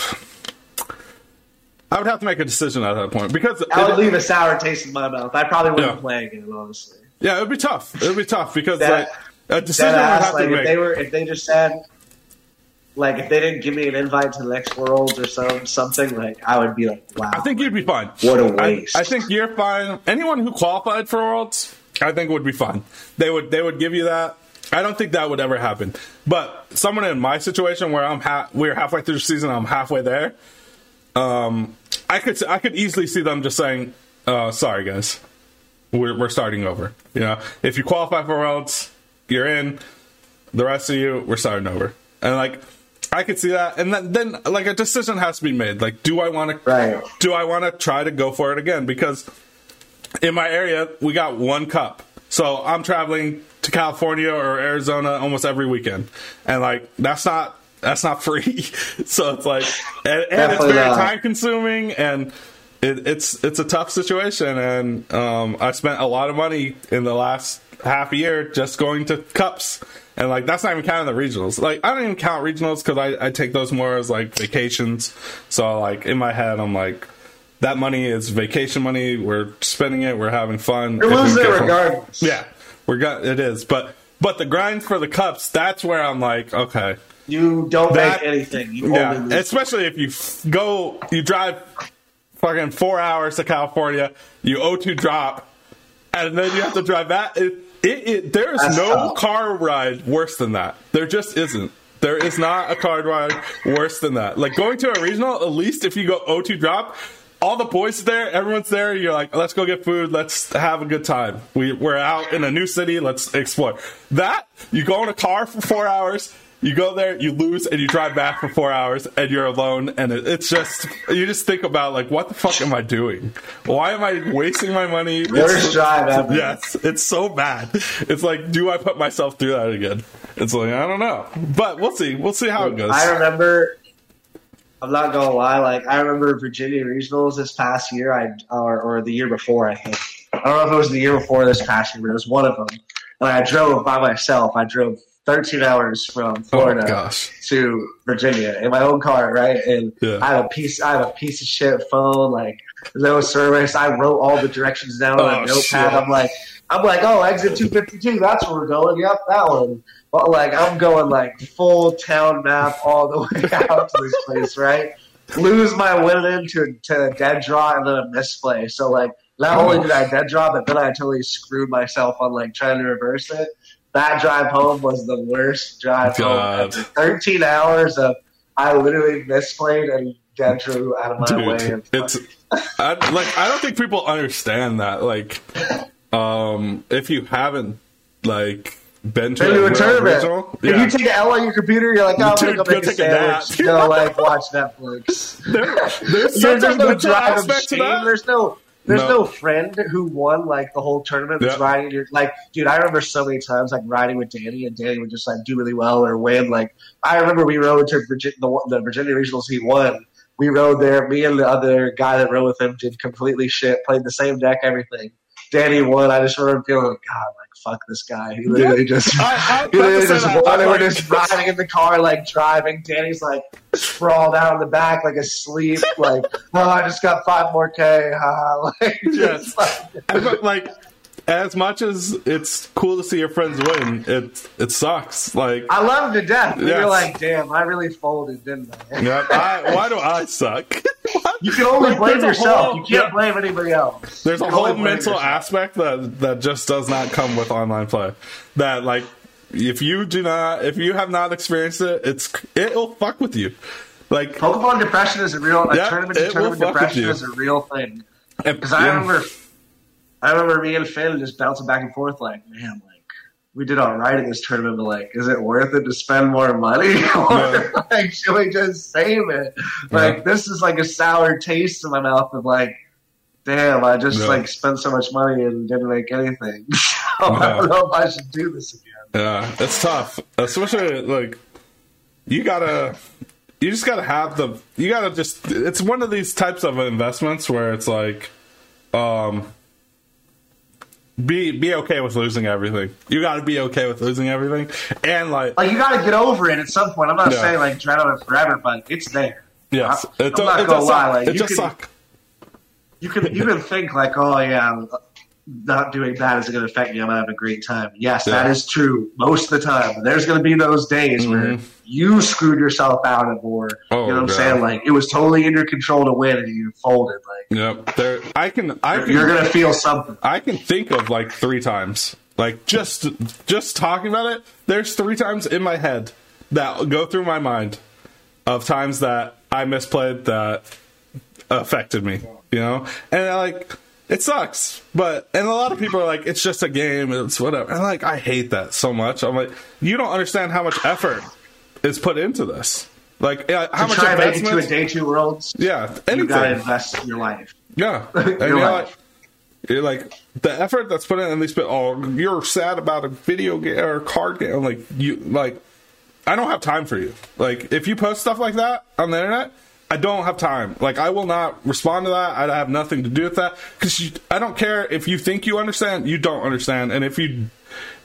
I would have to make a decision at that point because I it- would leave a sour taste in my mouth. I probably wouldn't Yeah. play again, honestly. Yeah, it would be tough. It would be tough because That- like a decision would have like to if make. they were, if they just said, like if they didn't give me an invite to the next Worlds or some something, like I would be like, wow. I think you'd be fine. What a I- waste. I, think you're fine. Anyone who qualified for Worlds, I think it would be fun. They would they would give you that. I don't think that would ever happen. But someone in my situation where I'm ha- we're halfway through the season, I'm halfway there. Um, I could I could easily see them just saying, uh, "Sorry, guys, we're we're starting over." You know, if you qualify for Worlds, you're in. The rest of you, we're starting over. And like, I could see that. And then, then like a decision has to be made. Like, do I want to? Right. Do I want to try to go for it again? Because in my area, we got one cup. So I'm traveling to California or Arizona almost every weekend, and like that's not that's not free. so it's like, and, and it's very time consuming, and it, it's it's a tough situation. And um, I spent a lot of money in the last half year just going to cups. And like that's not even counting the regionals. Like I don't even count regionals because I, I take those more as like vacations. So like in my head, I'm like, that money is vacation money. We're spending it. We're having fun. You're If we losing get it some- regardless. Yeah, we're got it is. But but the grind for the cups. That's where I'm like, okay, You don't That- make anything. You yeah. Especially if you f- go, you drive fucking four hours to California. You O2 drop, and then you have to drive that. It, it, it, there is That's no tough. car ride worse than that. There just isn't. There is not a car ride worse than that. Like going to a regional, at least if you go O2 drop, all the boys there, everyone's there. You're like, let's go get food. Let's have a good time. We, we're out in a new city. Let's explore. That, you go in a car for four hours You go there, you lose, and you drive back for four hours, and you're alone, and it, it's just you just think about like, what the fuck am I doing? Why am I wasting my money? Worst drive ever. Yes, it's so bad. It's like, do I put myself through that again? It's like I don't know, but we'll see. We'll see how it goes. I remember. I'm not gonna lie. Like I remember Virginia regionals this past year. I or, or the year before. I think. I don't know if it was the year before this past year, but it was one of them. And I drove by myself. I drove 13 hours from oh Florida gosh. to Virginia in my own car, right? And Yeah. I have a piece. I have a piece of shit phone. Like no service. I wrote all the directions down on Oh, a notepad. shit. I'm like, I'm like, oh, exit 252. That's where we're going. Yep, that one. But like, I'm going like full town map all the way out to this place, right? Lose my win into to a dead draw and then a misplay. So like, not only did I dead draw, but then I totally screwed myself on like trying to reverse it. That drive home was the worst drive God. home. 13 hours of I literally misplayed and dead drew out of my way. Dude, And it's I, like I don't think people understand that. Like, um, if you haven't like been to a tournament. regional, If you take an L on your computer, you're like, oh, I'm Dude, gonna go go make a take a nap. sandwich. Go like watch Netflix. there, there's There's, there's no drive of shame. There's no there's No. no. friend who won like the whole tournament that's Yeah. riding your like dude, I remember so many times like riding with Danny and Danny would just like do really well or win. Like I remember we rode to Virginia the, the Virginia Regionals he won. We rode there, me and the other guy that rode with him did completely shit, played the same deck, everything. Danny won. I just remember feeling like, God, like fuck this guy. He literally just I, I'm he literally just that. won. I'm We're just riding in the car, like driving. Danny's like sprawled out in the back, like asleep. Like, oh, I just got five more k. Uh, like, Yes. just like, but like as much as it's cool to see your friends win, it it sucks. Like, I love to death. Yes. You're like, damn, I really folded, didn't I? yeah, I, why do I suck? You can only Like, blame yourself. whole- you can't yeah. blame anybody else. There's a You can only whole mental yourself. aspect that that just does not come with online play. That like if you do not if you have not experienced it, it's it'll fuck with you. Like Pokemon depression is a real. A Yeah, tournament it to will tournament fuck with depression you. is a real thing. Because I remember, I remember me and Finn just bouncing back and forth, like, man, like we did all right in this tournament, but like, is it worth it to spend more money, or like, should we just save it? Like, this is like a sour taste in my mouth of like, damn, I just like spent so much money and didn't make anything. so I don't know if I should do this again. Yeah, it's tough, especially like you gotta, you just gotta have the, you gotta just. It's one of these types of investments where it's like, um, be be okay with losing everything. You gotta be okay with losing everything, and like, Like, you got to get over it at some point. I'm not Yeah. saying like dread on it forever, but it's there. yes, I- I'm not gonna lie, like, it you just can- suck. you can you can think like, oh yeah, not doing that isn't going to affect me. I'm going to have a great time. Yes, that Yeah. is true most of the time. There's going to be those days where Mhm. you screwed yourself out of, or Oh, you know what I'm yeah. saying? Like it was totally in your control to win and you folded. Like Yep, there. I can. I can. you're going to feel something. I can think of like three times. Like just just talking about it, there's three times in my head that go through my mind of times that I misplayed that affected me. You know, and I like it sucks, but and a lot of people are like, it's just a game, it's whatever. And like I hate that so much. I'm like, you don't understand how much effort is put into this. Like uh, how To much try it to a day two worlds, Yeah, you got to anything. invest your life. Yeah, and Your you're life. like, you're like the effort that's put in, and these people, oh, you're sad about a video game or a card game. Like you, like I don't have time for you. Like if you post stuff like that on the internet, I don't have time. Like I will not respond to that. I have nothing to do with that because I don't care if you think you understand. You don't understand, and if you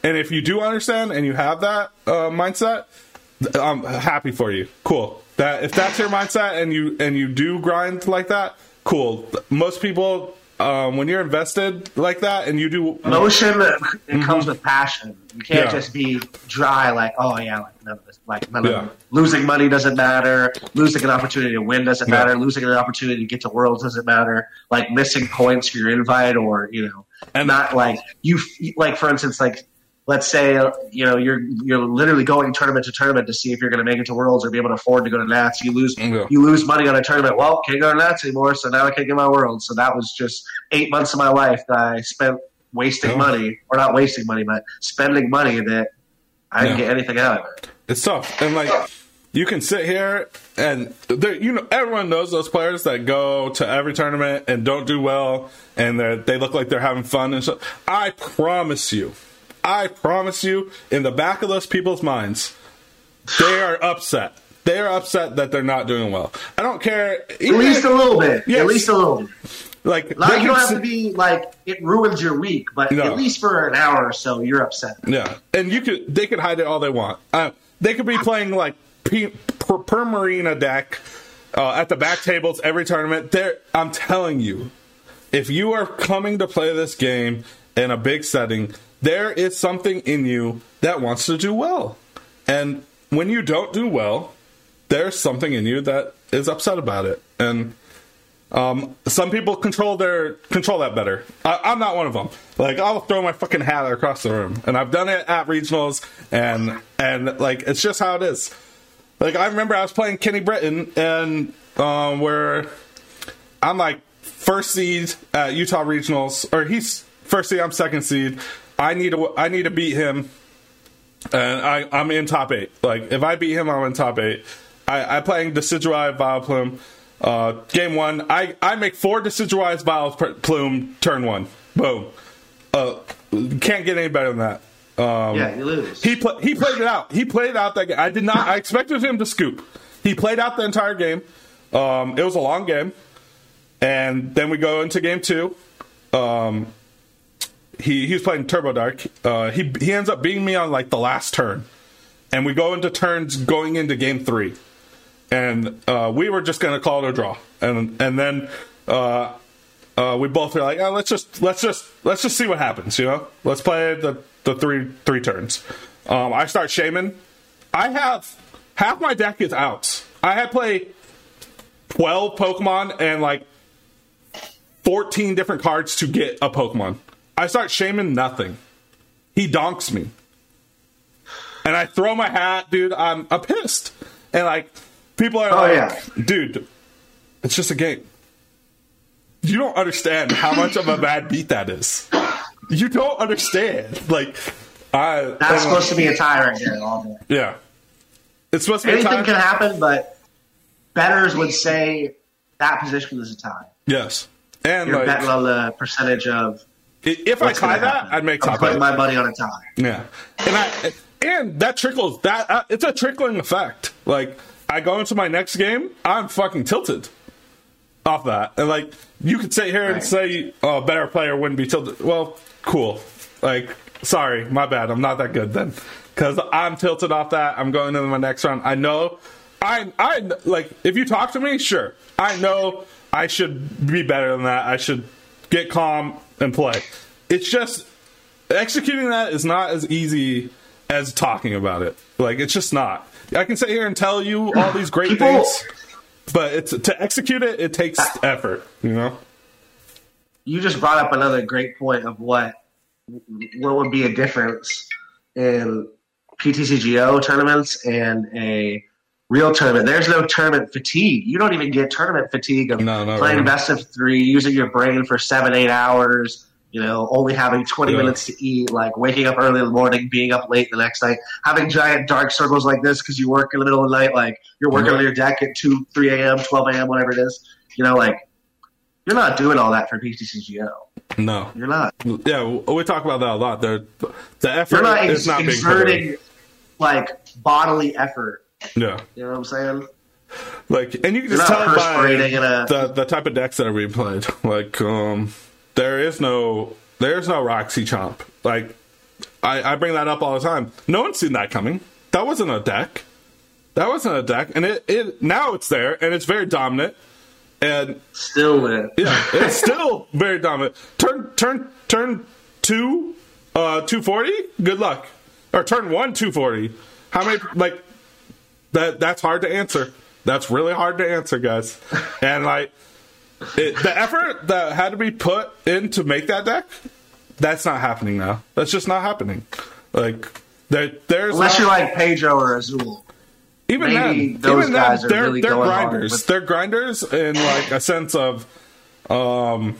and if you do understand and you have that uh, mindset, I'm happy for you. Cool. That if that's your mindset and you and you do grind like that, cool. Most people, um, when you're invested like that and you do, motion, it comes with passion. You can't Mm-hmm. Yeah. just be dry like, oh yeah, like none of this, like none Yeah. of losing money doesn't matter. Losing an opportunity to win doesn't Yeah. matter. Losing an opportunity to get to worlds doesn't matter. Like missing points for your invite or you know, And- not like you like for instance like. Let's say you know you're you're literally going tournament to tournament to see if you're going to make it to worlds or be able to afford to go to Nats. You lose Yeah. you lose money on a tournament. Well, can't go to Nats anymore, so now I can't get my world. So that was just eight months of my life that I spent wasting Yeah. money, or not wasting money, but spending money that I didn't Yeah. get anything out of it. It's tough, and like you can sit here and there, you know everyone knows those players that go to every tournament and don't do well, and they they look like they're having fun and stuff. I promise you, I promise you, in the back of those people's minds, they are upset. They are upset that they're not doing well. I don't care. At least a little bit. Yes. At least a little bit. like Like you don't have to be like it ruins your week, but No. at least for an hour or so, you're upset. Yeah, and you could they could hide it all they want. Uh, they could be playing like P, per, per Marina deck uh, at the back tables every tournament. There, I'm telling you, if you are coming to play this game in a big setting, there is something in you that wants to do well, and when you don't do well, there's something in you that is upset about it, and um, some people control their control that better. I, I'm not one of them. Like I'll throw my fucking hat across the room, and I've done it at regionals, and and like it's just how it is. Like I remember I was playing Kenny Britton, and um, where I'm like first seed at Utah regionals, or he's first seed, I'm second seed. I need to I need to beat him and I, I'm in top eight. Like if I beat him, I'm in top eight. I, I'm playing Decidueye Vileplume. Uh, game one, I, I make four Decidueyes Vileplume turn one. Boom. Uh, can't get any better than that. Um, Yeah, you lose. he he played it out. He played out that game. I did not. I expected him to scoop. He played out the entire game. Um, it was a long game, and then we go into game two. Um, he he was playing Turbo Dark. Uh, he he ends up beating me on like the last turn, and we go into turns going into game three, and uh, we were just gonna call it a draw, and and then. Uh, uh, we both were like, oh, let's just let's just let's just see what happens, you know. Let's play the the three three turns. Um, I start Shaymin. I have half my deck is outs. I had played twelve Pokemon and like fourteen different cards to get a Pokemon. I start Shaymin nothing. He donks me, and I throw my hat, dude. I'm I'm pissed, and like people are Oh, like, yeah. dude, it's just a game. You don't understand how much of a bad beat that is. You don't understand. Like, I. That's and, supposed to be a tie right there all. Yeah. It's supposed to be a Anything can happen, but betters would say that position is a tie. yes. And You're like, on the percentage of if I tie that, happen. I'd make I'm top putting eight. my money on a tie. Yeah, and I and that trickles that uh, it's a trickling effect. Like I go into my next game, I'm fucking tilted off that, and like you could sit here and Right. say, "Oh, a better player wouldn't be tilted." Well, cool. Like, sorry, my bad. I'm not that good then, because I'm tilted off that. I'm going into my next round. I know. I I like if you talk to me, sure. I know I should be better than that. I should get calm and play. It's just executing that is not as easy as talking about it. Like it's just not. I can sit here and tell you all these great People- things, but it's to execute it. It takes effort. You know. You just brought up another great point of what what would be a difference in PTCGO tournaments and a real tournament. There's no tournament fatigue. You don't even get tournament fatigue of No, playing no. best of three, using your brain for seven, eight hours. You know, only having 20 Yeah. minutes to eat, like waking up early in the morning, being up late the next night, having giant dark circles like this because you work in the middle of the night, like you're working on your deck at 2, 3 a.m., 12 a.m., whatever it is. You know, like you're not doing all that for PTCGO. No. You're not. Yeah, we talk about that a lot. There, the effort You're not, is ex- not exerting like bodily effort. Yeah. You know what I'm saying? Like, and you can You're just tell by a- the the type of decks that are being played. Like, um, there is no there's no Roxy Chomp. Like, I, I bring that up all the time. No one's seen that coming. That wasn't a deck. That wasn't a deck, and it, it now it's there, and it's very dominant. And Still lit. yeah, it's still very dominant. Turn turn turn two, uh, two forty. Good luck. Or turn one, two forty. How many? Like that? That's hard to answer. That's really hard to answer, guys. And like it, the effort that had to be put in to make that deck, that's not happening now. That's just not happening. Like there, there's Unless not- you're like Pedro or Azul. even Maybe then, those even guys then, they're, really they're grinders. with- They're grinders in like a sense of, um,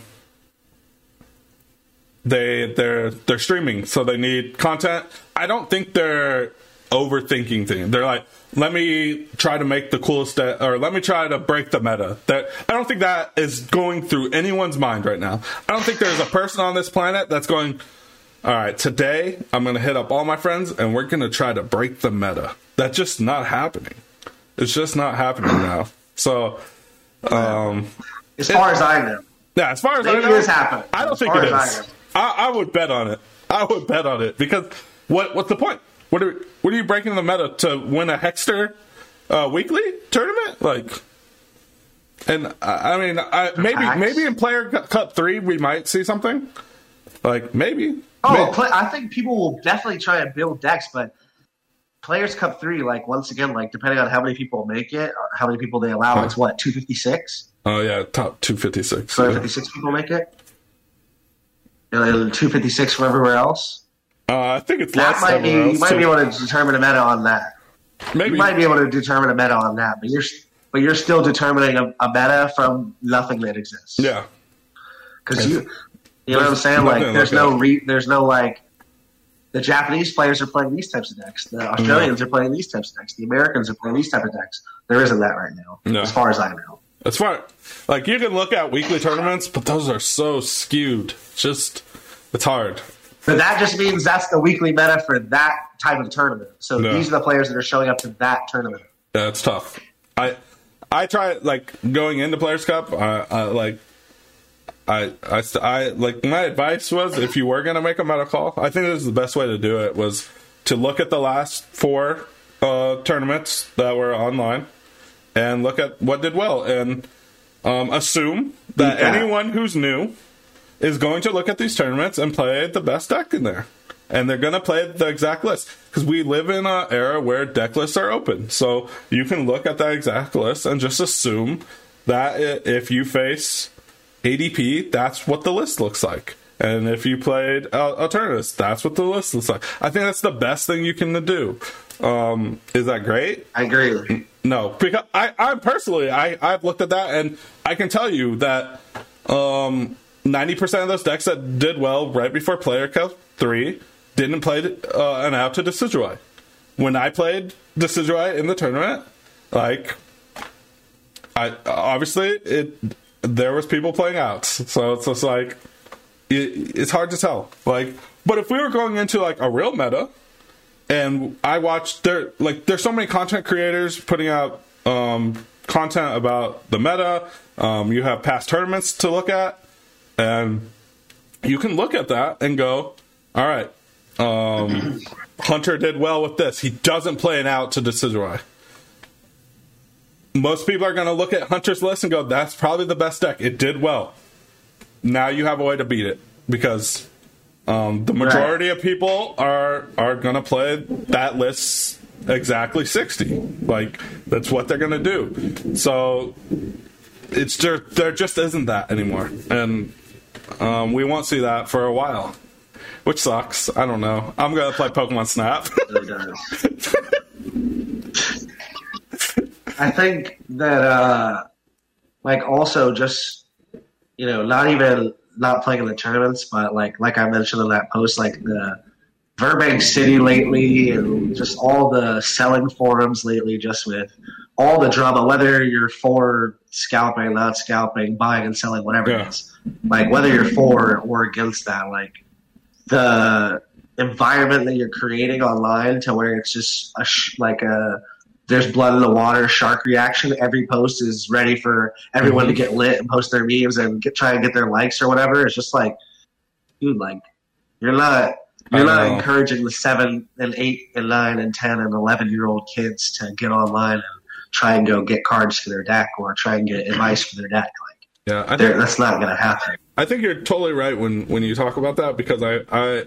they they're they're streaming, so they need content. I don't think they're overthinking things. They're like, let me try to make the coolest, de- or let me try to break the meta. That I don't think that is going through anyone's mind right now. I don't think there's a person on this planet that's going. All right, today I'm going to hit up all my friends and we're going to try to break the meta. That's just not happening. It's just not happening now. So, um, As far as I know, yeah, as far as Maybe I know, it is happening. I don't As think it it is. I. I, I would bet on it. I would bet on it because what what's the point? What are what are you breaking the meta to win a Hexter uh, weekly tournament? Like, and I I mean, I, maybe maybe in Player Cup three we might see something. Like maybe. oh, May- play, I think people will definitely try and build decks, but Players Cup three, like once again, like depending on how many people make it, how many people they allow, it's what two fifty six. oh yeah, top two fifty six. So fifty six people make it, two fifty six from everywhere else. Uh, I think it's That less. might be you might too. be able to determine a meta on that. maybe. You might be able to determine a meta on that, but you're but you're still determining a, a meta from nothing that exists. yeah. because you you know what I'm saying. Like, there's like no re, there's no like. The Japanese players are playing these types of decks. The Australians are playing these types of decks. The Americans are playing these type of decks. There isn't that right now, No. as far as I know. As far like you can look at weekly tournaments, but those are so skewed. Just it's hard. But that just means that's the weekly meta for that type of tournament. So Yeah. these are the players that are showing up to that tournament. Yeah, it's tough. I I try like going into Players Cup. I, I like I I I like my advice was if you were gonna make a meta call, I think this is the best way to do it was to look at the last four uh, tournaments that were online and look at what did well and um, assume that Yeah. anyone who's new is going to look at these tournaments and play the best deck in there. And they're going to play the exact list. Because we live in an era where deck lists are open. So you can look at that exact list and just assume that if you face ADP, that's what the list looks like. And if you played uh, alternatives, that's what the list looks like. I think that's the best thing you can do. Um, is that great? I agree. No, because I, I personally, I, I've looked at that and I can tell you that um, 90% of those decks that did well right before Player Cup 3 didn't play uh, an out to Decidueye. When I played Decidueye in the tournament, like, I obviously it there was people playing outs, so it's just like it, it's hard to tell. Like, but if we were going into like a real meta, and I watched there like there's so many content creators putting out um, content about the meta. Um, you have past tournaments to look at, and you can look at that and go, all right, um, Hunter did well with this. He doesn't play an out to Decidueye. Most people are going to look at Hunter's list and go, that's probably the best deck. It did well. Now you have a way to beat it because um, the majority of people are are going to play that list exactly 60. Like that's what they're going to do. So it's just there just isn't that anymore. And um, we won't see that for a while. Which sucks. I don't know. I'm to play Pokemon Snap. I think that, uh, like, also just you know, not even not playing in the tournaments, but like like I mentioned in that post, like the Burbank City lately, and just all the selling forums lately, just with all the drama, whether you're for scalping, not scalping, buying and selling, whatever Yeah. it is, like whether you're for or against that, like the environment that you're creating online to where it's just a sh- like a there's blood in the water shark reaction. Every post is ready for everyone to mm-hmm. get lit and post their memes and get, try and get their likes or whatever. It's just like dude like you're not you're not encouraging the seven and eight and nine and ten and eleven year old kids to get online and try and go get cards for their deck or try and get advice for their deck like yeah, I think that's not going to happen I think you're totally right when when you talk about that because I I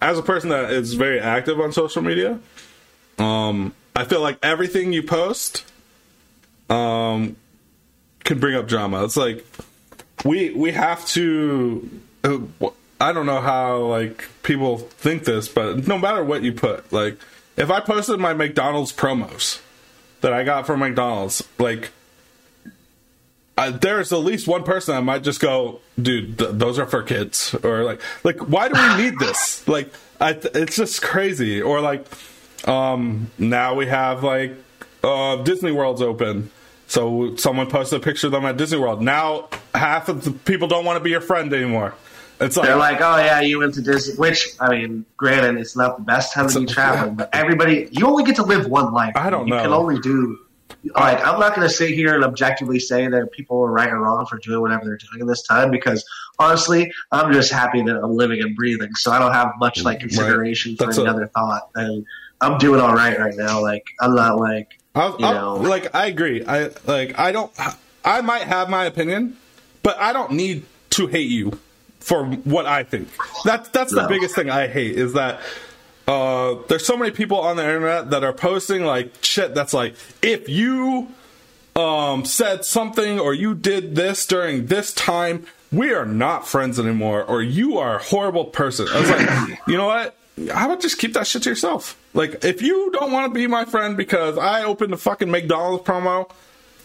as a person that is very active on social media, um, I feel like everything you post, um, can bring up drama. It's like we we have to. Uh, I don't know how like people think this, but no matter what you put, like if I posted my McDonald's promos that I got from McDonald's, like I, there's at least one person that might just go, dude, th- those are for kids, or like, like why do we need this? Like, I, it's just crazy. Or like, Um, now we have like uh, Disney World's open. So someone posted a picture of them at Disney World. Now half of the people don't want to be your friend anymore. It's like They're like, oh yeah, you went to Disney. Which I mean, granted, it's not the best time to be traveling, but everybody, you only get to live one life. I don't you know. can only do. Like, I'm not going to sit here and objectively say that people are right or wrong for doing whatever they're doing in this time because honestly, I'm just happy that I'm living and breathing, so I don't have much like consideration for That's any a- other thought, and I'm doing all right right now. Like, I'm not like I'll, you I'll- know. like I agree. I like I don't. I might have my opinion, but I don't need to hate you for what I think. That's that's the No. biggest thing I hate is that uh, there's so many people on the internet that are posting like shit that's like if you um, said something or you did this during this time, we are not friends anymore, or you are a horrible person. I was like, you know what? How about just keep that shit to yourself? Like, if you don't want to be my friend because I opened a fucking McDonald's promo,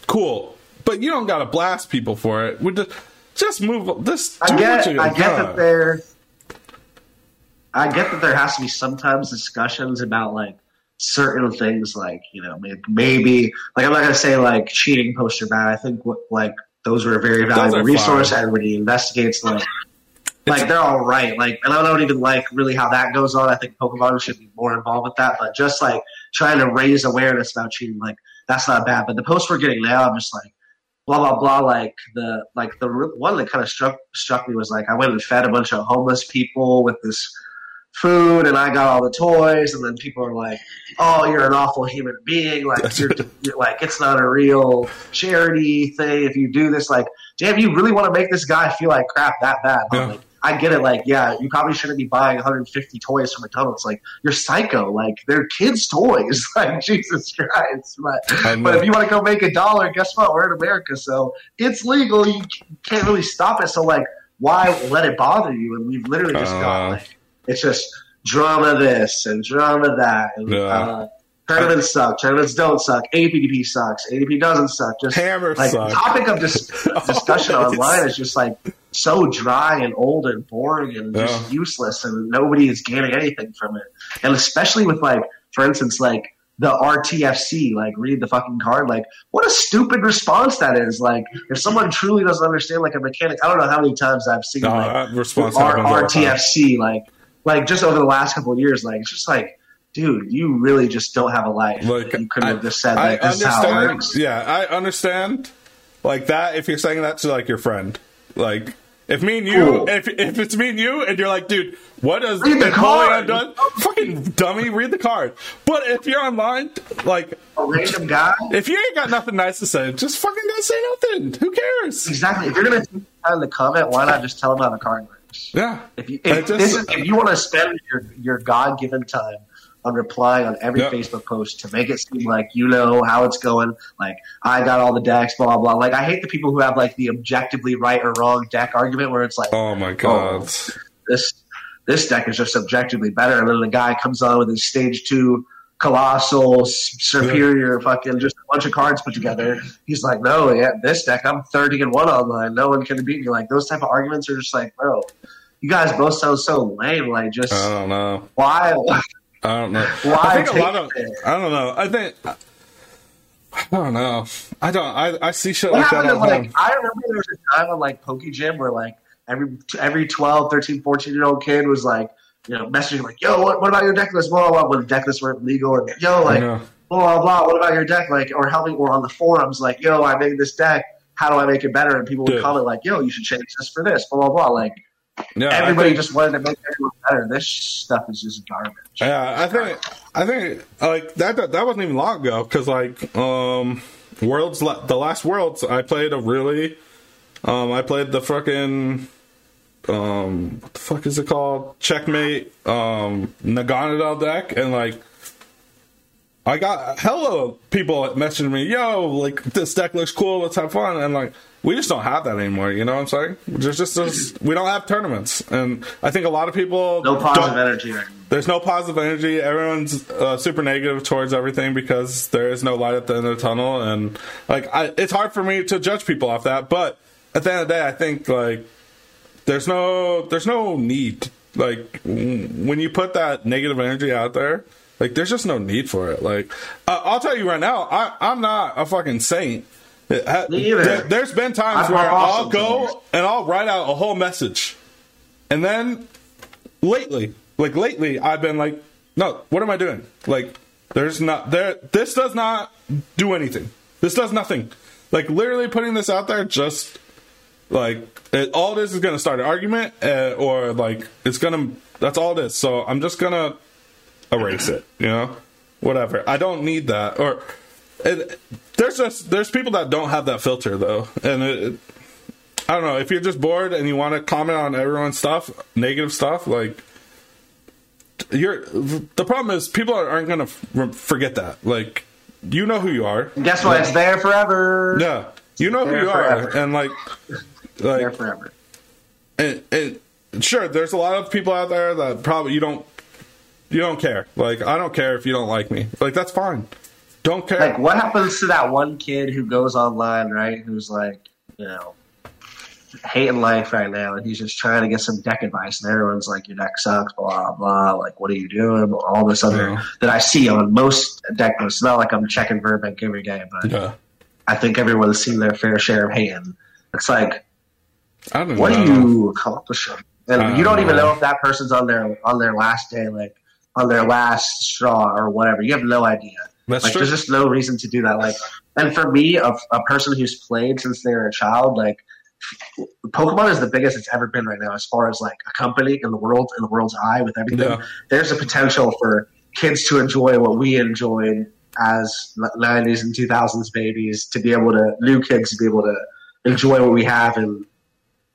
cool. But you don't gotta blast people for it. We just just move. This I get, I get that there. I get that there has to be sometimes discussions about like certain things, like you know, maybe, maybe like I'm not gonna say like cheating posts are bad. I think what like those are a very valuable resource. fine. Everybody investigates like. Like they're all right. Like, and I don't even like really how that goes on. I think Pokemon should be more involved with that. But just like trying to raise awareness about cheating, like that's not bad. But the posts we're getting now, I'm just like, blah blah blah. Like the like the one that kind of struck struck me was like I went and fed a bunch of homeless people with this food, and I got all the toys, and then people are like, "Oh, you're an awful human being. Like you're, you're like it's not a real charity thing if you do this. Like, damn, you really want to make this guy feel like crap that bad? Yeah. Like, I get it. Like, yeah, you probably shouldn't be buying 150 toys from McDonald's. Like, you're psycho. Like, they're kids' toys. Like, Jesus Christ. But, but if you want to go make a dollar, guess what? We're in America, so it's legal. You can't really stop it. So, like, why let it bother you? And we've literally just Uh. got like, it's just drama this and drama that. And, Yeah. uh, tournaments suck. Tournaments don't suck. APDP sucks. ADP doesn't suck. Just Hammer like topic of dis- discussion Always. online is just like so dry and old and boring and just useless and nobody is gaining anything from it and especially with like for instance like the RTFC like read the fucking card like what a stupid response that is like if someone truly doesn't understand like a mechanic I don't know how many times I've seen No, like response R- happens all the time. RTFC like like just over the last couple of years like it's just like dude you really just don't have a life Like, you could I- have just said I like this is how it understand. works Yeah, I understand. Like that, if you're saying that to like your friend, like if me and you, Cool. if if it's me and you, and you're like, dude, what does Read Napoleon card. done? Fucking dummy, read the card. But if you're online, like a random guy if you ain't got nothing nice to say, just fucking don't say nothing. Who cares? Exactly. If you're gonna take the time to comment, why not just tell them how the card works? Yeah. If you if, just- this is, if you want to spend your your God given time on replying on every Yeah. Facebook post to make it seem like you know how it's going, like I got all the decks, blah blah. Like I hate the people who have like the objectively right or wrong deck argument where it's like Oh my oh, god. this this deck is just objectively better, and then the guy comes on with his stage two colossal superior fucking just a bunch of cards put together. He's like, no, yeah, this deck I'm thirty and one online. No one can beat me. Like those type of arguments are just like, bro, you guys both sound so lame. Like just I don't know. why? I don't know. Why I think a lot of. it? I don't know. I think. I don't know. I don't. I, I see shit What like that all like? time. I remember there was a time on like Poke Gym where like every every 12, 13, 14 year old kid was like, you know, messaging like, yo, what, what about your deck list? Blah blah blah. When deck lists weren't legal, and yo, like. blah blah blah. What about your deck? Like, or helping, or on the forums, like, yo, I made this deck. How do I make it better? And people would Dude. comment like, yo, you should change this for this. Blah blah blah. Like, Yeah, everybody think- just wanted to make everyone better. This stuff is just garbage. Yeah, I think I think like that that, that wasn't even long ago because like um worlds the last worlds I played a really um I played the fucking um what the fuck is it called checkmate um Naganadel deck and like I got hella people messaging me yo like this deck looks cool let's have fun and like we just don't have that anymore you know what I'm saying there's just there's, we don't have tournaments and I think a lot of people No positive energy right there's no positive energy. Everyone's uh, super negative towards everything because there is no light at the end of the tunnel, and like I, it's hard for me to judge people off that. But at the end of the day, I think like there's no there's no need. Like when you put that negative energy out there, Like, there's just no need for it. Like, uh, I'll tell you right now, I, I'm not a fucking saint. It Me either. there- there's been times I'm where I'll go sometimes. and I'll write out a whole message, and then lately, like lately, I've been like, no, what am I doing? Like, there's not there. This does not do anything. This does nothing. Like literally putting this out there, just like it, all it is is going to start an argument, uh, or like it's gonna. That's all it is. So I'm just gonna erase it. You know, whatever. I don't need that. Or it, there's just there's people that don't have that filter though, and it, I don't know if you're just bored and you want to comment on everyone's stuff, negative stuff, like you're. The problem is people aren't going to forget that. Like you know who you are. Guess what? It's there forever. Yeah, you know who you are, and like, like There forever. and, and sure, there's a lot of people out there that probably you don't, you don't care. Like, I don't care if you don't like me. Like, that's fine. Don't care. Like, what happens to that one kid who goes online, right? Who's like, you know, hating life right now, and he's just trying to get some deck advice, and everyone's like, "Your deck sucks," blah blah. Like, what are you doing? All this other Yeah. that I see on most deck lists. It's not like I'm checking Burbank every day, but yeah, I think everyone's seen their fair share of hating. It's like, I don't what know. are you accomplishing? And I you don't don't even know. know if that person's on their on their last day, like on their last straw or whatever. You have no idea. That's like, true. there's just no reason to do that. Like, and for me, a, a person who's played since they were a child, like, Pokemon is the biggest it's ever been right now, as far as like a company in the world, in the world's eye, with everything. Yeah. There's a potential for kids to enjoy what we enjoyed as 90s and 2000s babies, to be able to new kids to be able to enjoy what we have, and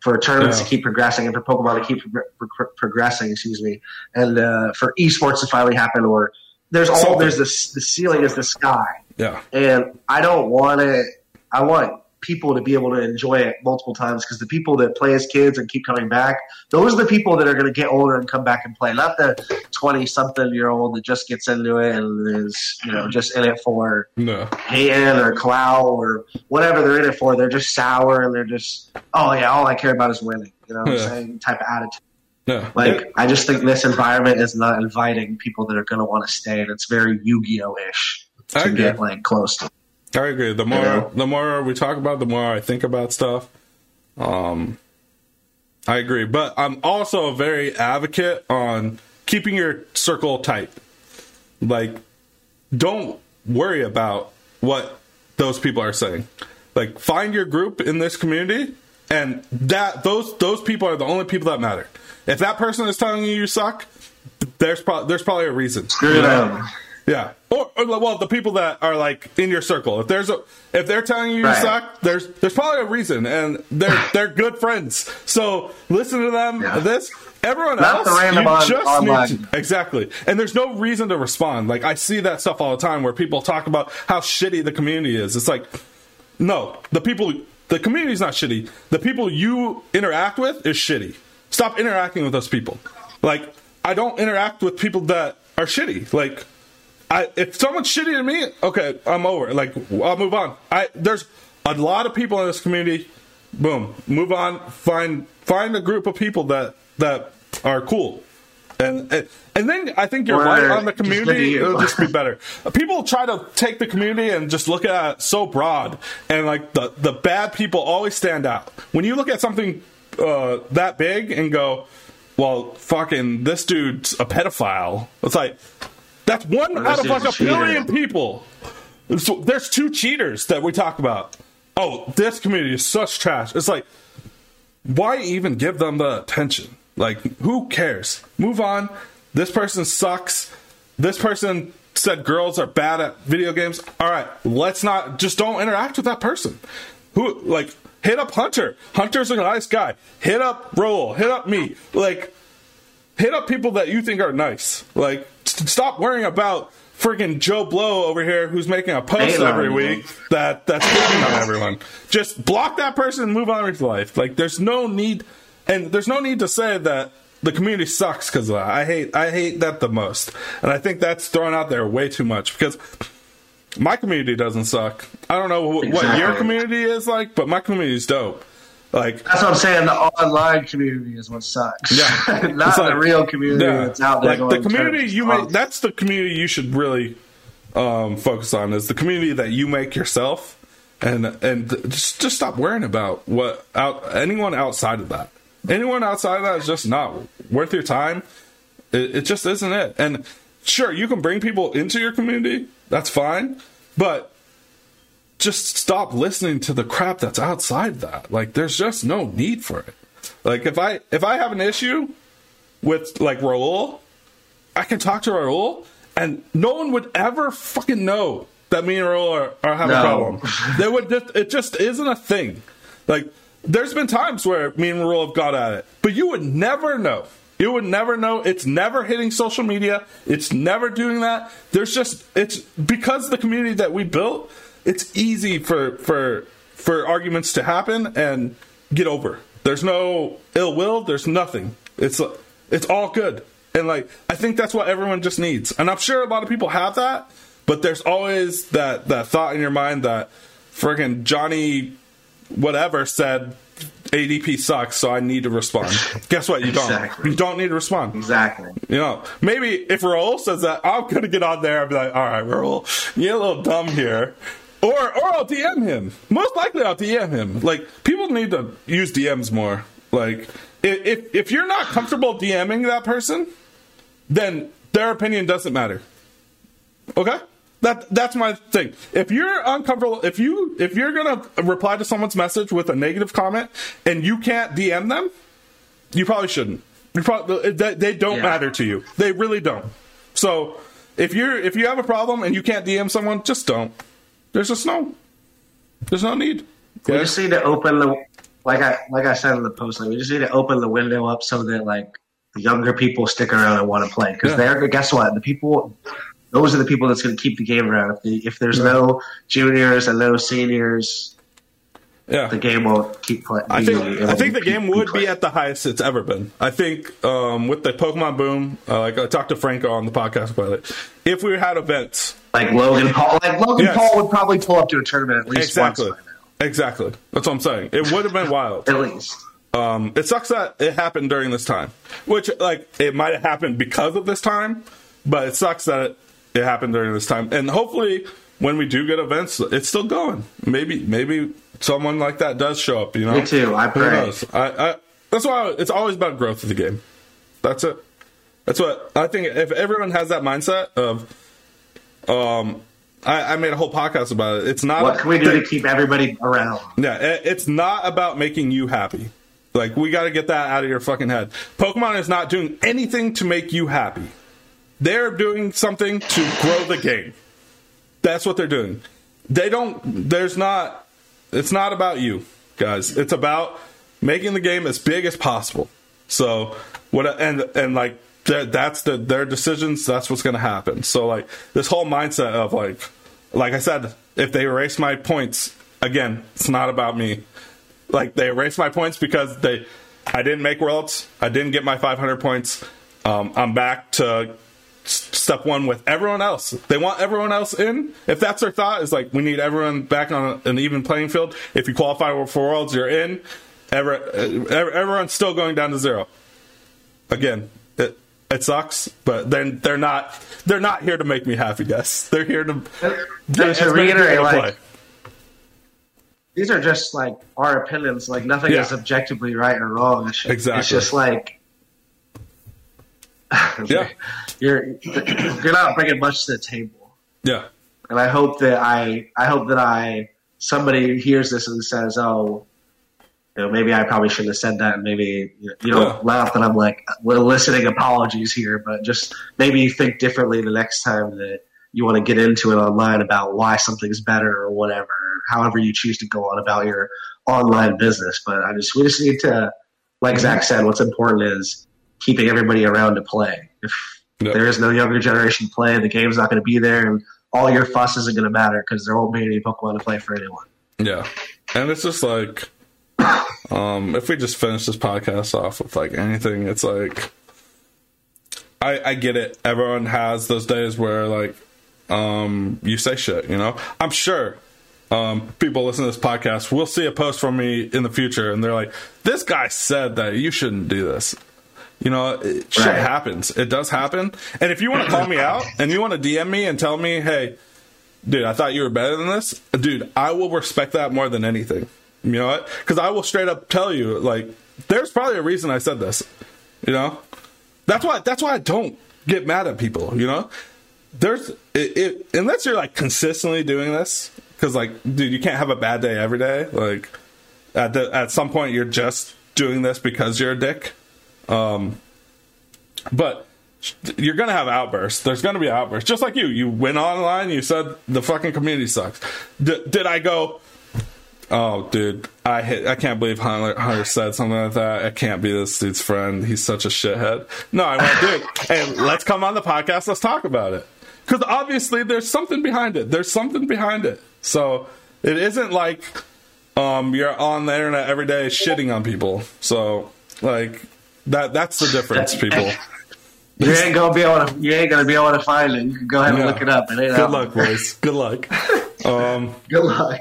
for tournaments Yeah. to keep progressing, and for Pokemon to keep pro- pro- progressing. Excuse me, and uh, for esports to finally happen, or there's all Something. there's this the ceiling is the sky yeah, and I don't want it. I want people to be able to enjoy it multiple times because the people that play as kids and keep coming back, those are the people that are going to get older and come back and play. Not the twenty-something year old that just gets into it and is you know just in it for no, hating or clout or whatever they're in it for. They're just sour and they're just oh yeah, all I care about is winning. You know what I'm saying? Type of attitude. No. Like I just think this environment is not inviting people that are going to want to stay, and it's very Yu-Gi-Oh ish to agree. get like close to. I agree. The more know? the more we talk about, it, the more I think about stuff. Um, I agree, but I'm also a very advocate on keeping your circle tight. Like, don't worry about what those people are saying. Like, find your group in this community, and that those those people are the only people that matter. If that person is telling you you suck, there's probably there's probably a reason. Screw You know? them. Yeah, or, or well, the people that are like in your circle. If there's a, if they're telling you you Right. suck, there's there's probably a reason, and they're they're good friends. So listen to them. Yeah. This everyone Not else, you on- just online. need to, exactly. And there's no reason to respond. Like I see that stuff all the time where people talk about how shitty the community is. It's like, no, the people, the community's not shitty. The people you interact with is shitty. Stop interacting with those people. Like I don't interact with people that are shitty. Like I if someone's shitty to me, okay, I'm over. it. Like I'll move on. I there's a lot of people in this community. Boom, move on. Find find a group of people that that are cool. And, and and then I think you're right on the just community. you. It'll just be better. People try to take the community and just look at it so broad, and like the the bad people always stand out. When you look at something uh, that big and go, "Well, fucking this dude's a pedophile," it's like that's one out of like a billion people. So there's two cheaters that we talk about. Oh, this community is such trash. It's like, why even give them the attention? Like, who cares? Move on. This person sucks. This person said girls are bad at video games. All right, let's not just don't interact with that person. Who like hit up Hunter? Hunter's a nice guy. Hit up Raul. Hit up me. Like, hit up people that you think are nice. Like, s- stop worrying about freaking Joe Blow over here who's making a post every week that that's hating on everyone. Just block that person and move on with your life. Like, there's no need, and there's no need to say that the community sucks because. Uh, I hate I hate that the most, and I think that's thrown out there way too much because. My community doesn't suck. I don't know wh- what your community is like, but my community is dope. Like That's what I'm saying. The online community is what sucks. Yeah. not like- the real community yeah, that's out there. like the community you make. That's the community you should really um, focus on. Is the community that you make yourself, and and just just stop worrying about what out anyone outside of that. Anyone outside of that is just not worth your time. It, it just isn't it. And sure, you can bring people into your community. That's fine, but just stop listening to the crap that's outside that. Like, there's just no need for it. Like, if I if I have an issue with like Raul, I can talk to Raul, and no one would ever fucking know that me and Raul are, are having a problem. They would just it just isn't a thing. Like, there's been times where me and Raul have got at it, but you would never know. You would never know. It's never hitting social media. It's never doing that. There's just it's because the community that we built. It's easy for for for arguments to happen and get over. There's no ill will. There's nothing. It's it's all good. And like I think that's what everyone just needs. And I'm sure a lot of people have that, but there's always that that thought in your mind that friggin' Johnny whatever said ADP sucks, so I need to respond. Guess what? You don't. You don't need to respond. Exactly. You know, maybe if Raul says that, I'm gonna get on there and be like, "All right, Raul, you're a little dumb here," or or I'll DM him. Most likely, I'll DM him. Like people need to use DMs more. Like if if you're not comfortable DMing that person, then their opinion doesn't matter. Okay. That that's my thing. If you're uncomfortable, if you if you're gonna reply to someone's message with a negative comment and you can't DM them, you probably shouldn't. You probably uh, they, they don't Yeah. matter to you. They really don't. So if you're if you have a problem and you can't DM someone, just don't. There's just no. There's no need. We Yeah. just need to open the like I like I said in the post. Like we just need to open the window up so that like the younger people stick around and want to play because Yeah. they're guess what the people. Those are the people that's going to keep the game around. If, the, if there's no juniors and no seniors, yeah. the game won't keep playing. I think I think the game would be at the highest it's ever been. I think um, with the Pokemon boom, uh, like I talked to Franco on the podcast about it. If we had events, like Logan Paul. Like Logan Yes. Paul would probably pull up to a tournament at least exactly, once exactly. That's what I'm saying. It would have been wild. At least. Um, it sucks that it happened during this time, which like it might have happened because of this time, but it sucks that it, it happened during this time. And hopefully, when we do get events, it's still going. Maybe maybe someone like that does show up. You know, Me too. I Who pray. knows? I, I that's why it's always about growth of the game. That's it. That's what I think. If everyone has that mindset of, um, I, I made a whole podcast about it. It's not. What can we do to keep everybody around? Yeah, it, it's not about making you happy. Like we got to get that out of your fucking head. Pokemon is not doing anything to make you happy. They're doing something to grow the game. That's what they're doing. They don't. There's not. It's not about you, guys. It's about making the game as big as possible. So what? And and like that- that's the their decisions. That's what's going to happen. So like this whole mindset of like, like I said, if they erase my points again, it's not about me. Like they erase my points because they, I didn't make worlds. I didn't get my 500 points. Um, I'm back to step one with everyone else. They want everyone else in. If that's their thought, is like we need everyone back on an even playing field. If you qualify for worlds, you're in. Ever, everyone's still going down to zero. Again, it it sucks, but then they're not they're not here to make me happy, guys. They're here to as to reiterate, like play. these are just like our opinions. Like nothing Yeah. is objectively right or wrong. It's, Exactly. It's just like Yeah. you're you're not bringing much to the table. Yeah, And I hope that I I hope that I somebody hears this and says, oh. You know, maybe I probably shouldn't have said that, and maybe you know, Yeah. laugh that I'm like we're eliciting apologies here, but just maybe you think differently the next time that you want to get into it online about why something's better or whatever, however you choose to go on about your online business. But I just we just need to, like Zach said, what's important is keeping everybody around to play. If Yep. there is no younger generation play, the game's not going to be there, and all your fuss isn't going to matter because there won't be any Pokemon to play for anyone. Yeah. And it's just like um if we just finish this podcast off with like anything, it's like I I get it. Everyone has those days where like um you say shit, you know? I'm sure um, people listen to this podcast will see a post from me in the future, and they're like, "This guy said that you shouldn't do this." You know, it, shit Right. happens. It does happen. And if you want to call me out and you want to DM me and tell me, "Hey, dude, I thought you were better than this," dude, I will respect that more than anything. You know what? Because I will straight up tell you, like, there's probably a reason I said this. You know, that's why. That's why I don't get mad at people. You know, there's it, it unless you're like consistently doing this because like dude you can't have a bad day every day like at the, at some point you're just doing this because you're a dick um but you're gonna have outbursts there's gonna be outbursts just like you you went online you said the fucking community sucks D- did i go Oh, dude, I hit, I can't believe Hunter, Hunter said something like that. I can't be this dude's friend. He's such a shithead. No, I went, dude, hey, let's come on the podcast. Let's talk about it. Because obviously, there's something behind it. There's something behind it. So it isn't like um, you're on the internet every day shitting on people. So like that, that's the difference, people. You ain't gonna be able to. You ain't gonna be able to find it. You can go ahead and look it up. It Good out luck, boys. Good luck. Um, Good luck.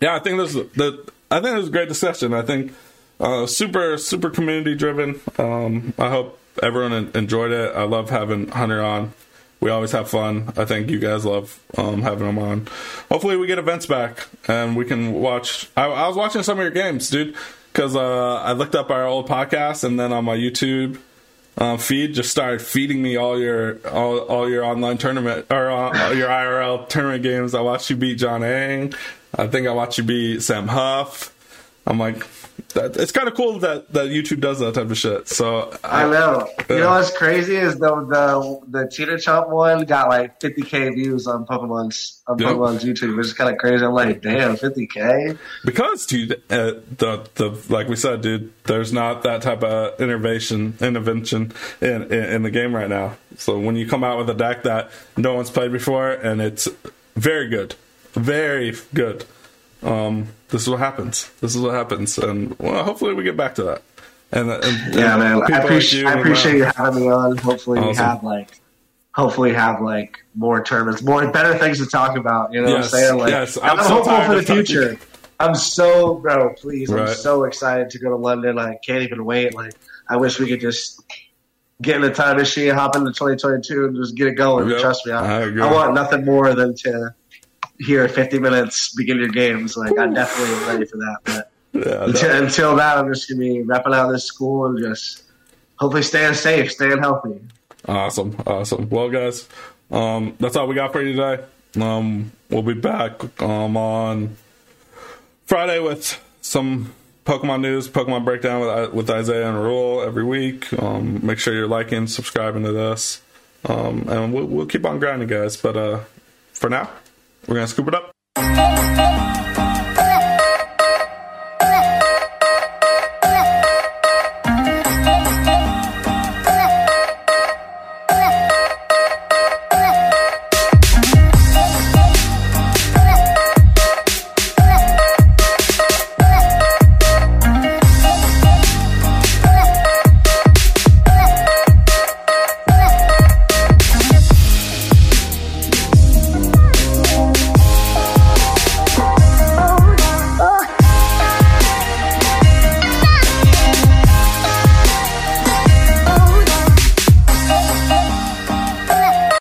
yeah, I think this the I think it was a great discussion. I think uh, super super community driven. Um, I hope everyone enjoyed it. I love having Hunter on. We always have fun. I think you guys love um, having him on. Hopefully, we get events back and we can watch. I, I was watching some of your games, dude, because uh, I looked up our old podcast and then on my YouTube uh, feed just started feeding me all your all, all your online tournament or uh, your IRL tournament games. I watched you beat John Ang. I think I watched you beat Sam Huff. I'm like, that, it's kind of cool that that YouTube does that type of shit. So I know. You know what's crazy is the the the cheetah chomp one got like 50k views on Pokemon's on Yep. Pokemon's YouTube, which is kind of crazy. I'm like, damn, 50k. because dude, uh, the the like we said, dude, there's not that type of innovation intervention in, in in the game right now. So when you come out with a deck that no one's played before and it's very good, very good, um, this is what happens. This is what happens, and well, hopefully we get back to that. And, and Yeah, and man. I people like appreciate you I appreciate uh, you having me on. Hopefully we have like hopefully have like more tournaments, more better things to talk about. You know Yes, what I'm saying? Like yes. I'm I'm, so hopeful for the future. I'm so bro, please. Right. I'm so excited to go to London. I can't even wait. Like I wish we could just get in the time machine, hop into 2022, and just get it going. Yep, Trust me, I I. I want nothing more than to hear 50 minutes begin your games. Like I'm definitely am ready for that. But yeah, until, until that, I'm just gonna be repping out this school and just hopefully staying safe, staying healthy. Awesome, awesome. Well, guys, um, that's all we got for you today. Um, we'll be back um, on Friday with some Pokemon news, Pokemon breakdown with, with Isaiah and Raul every week. Um, make sure you're liking, subscribing to this, um, and we'll, we'll keep on grinding, guys. But uh, for now, we're going to scoop it up.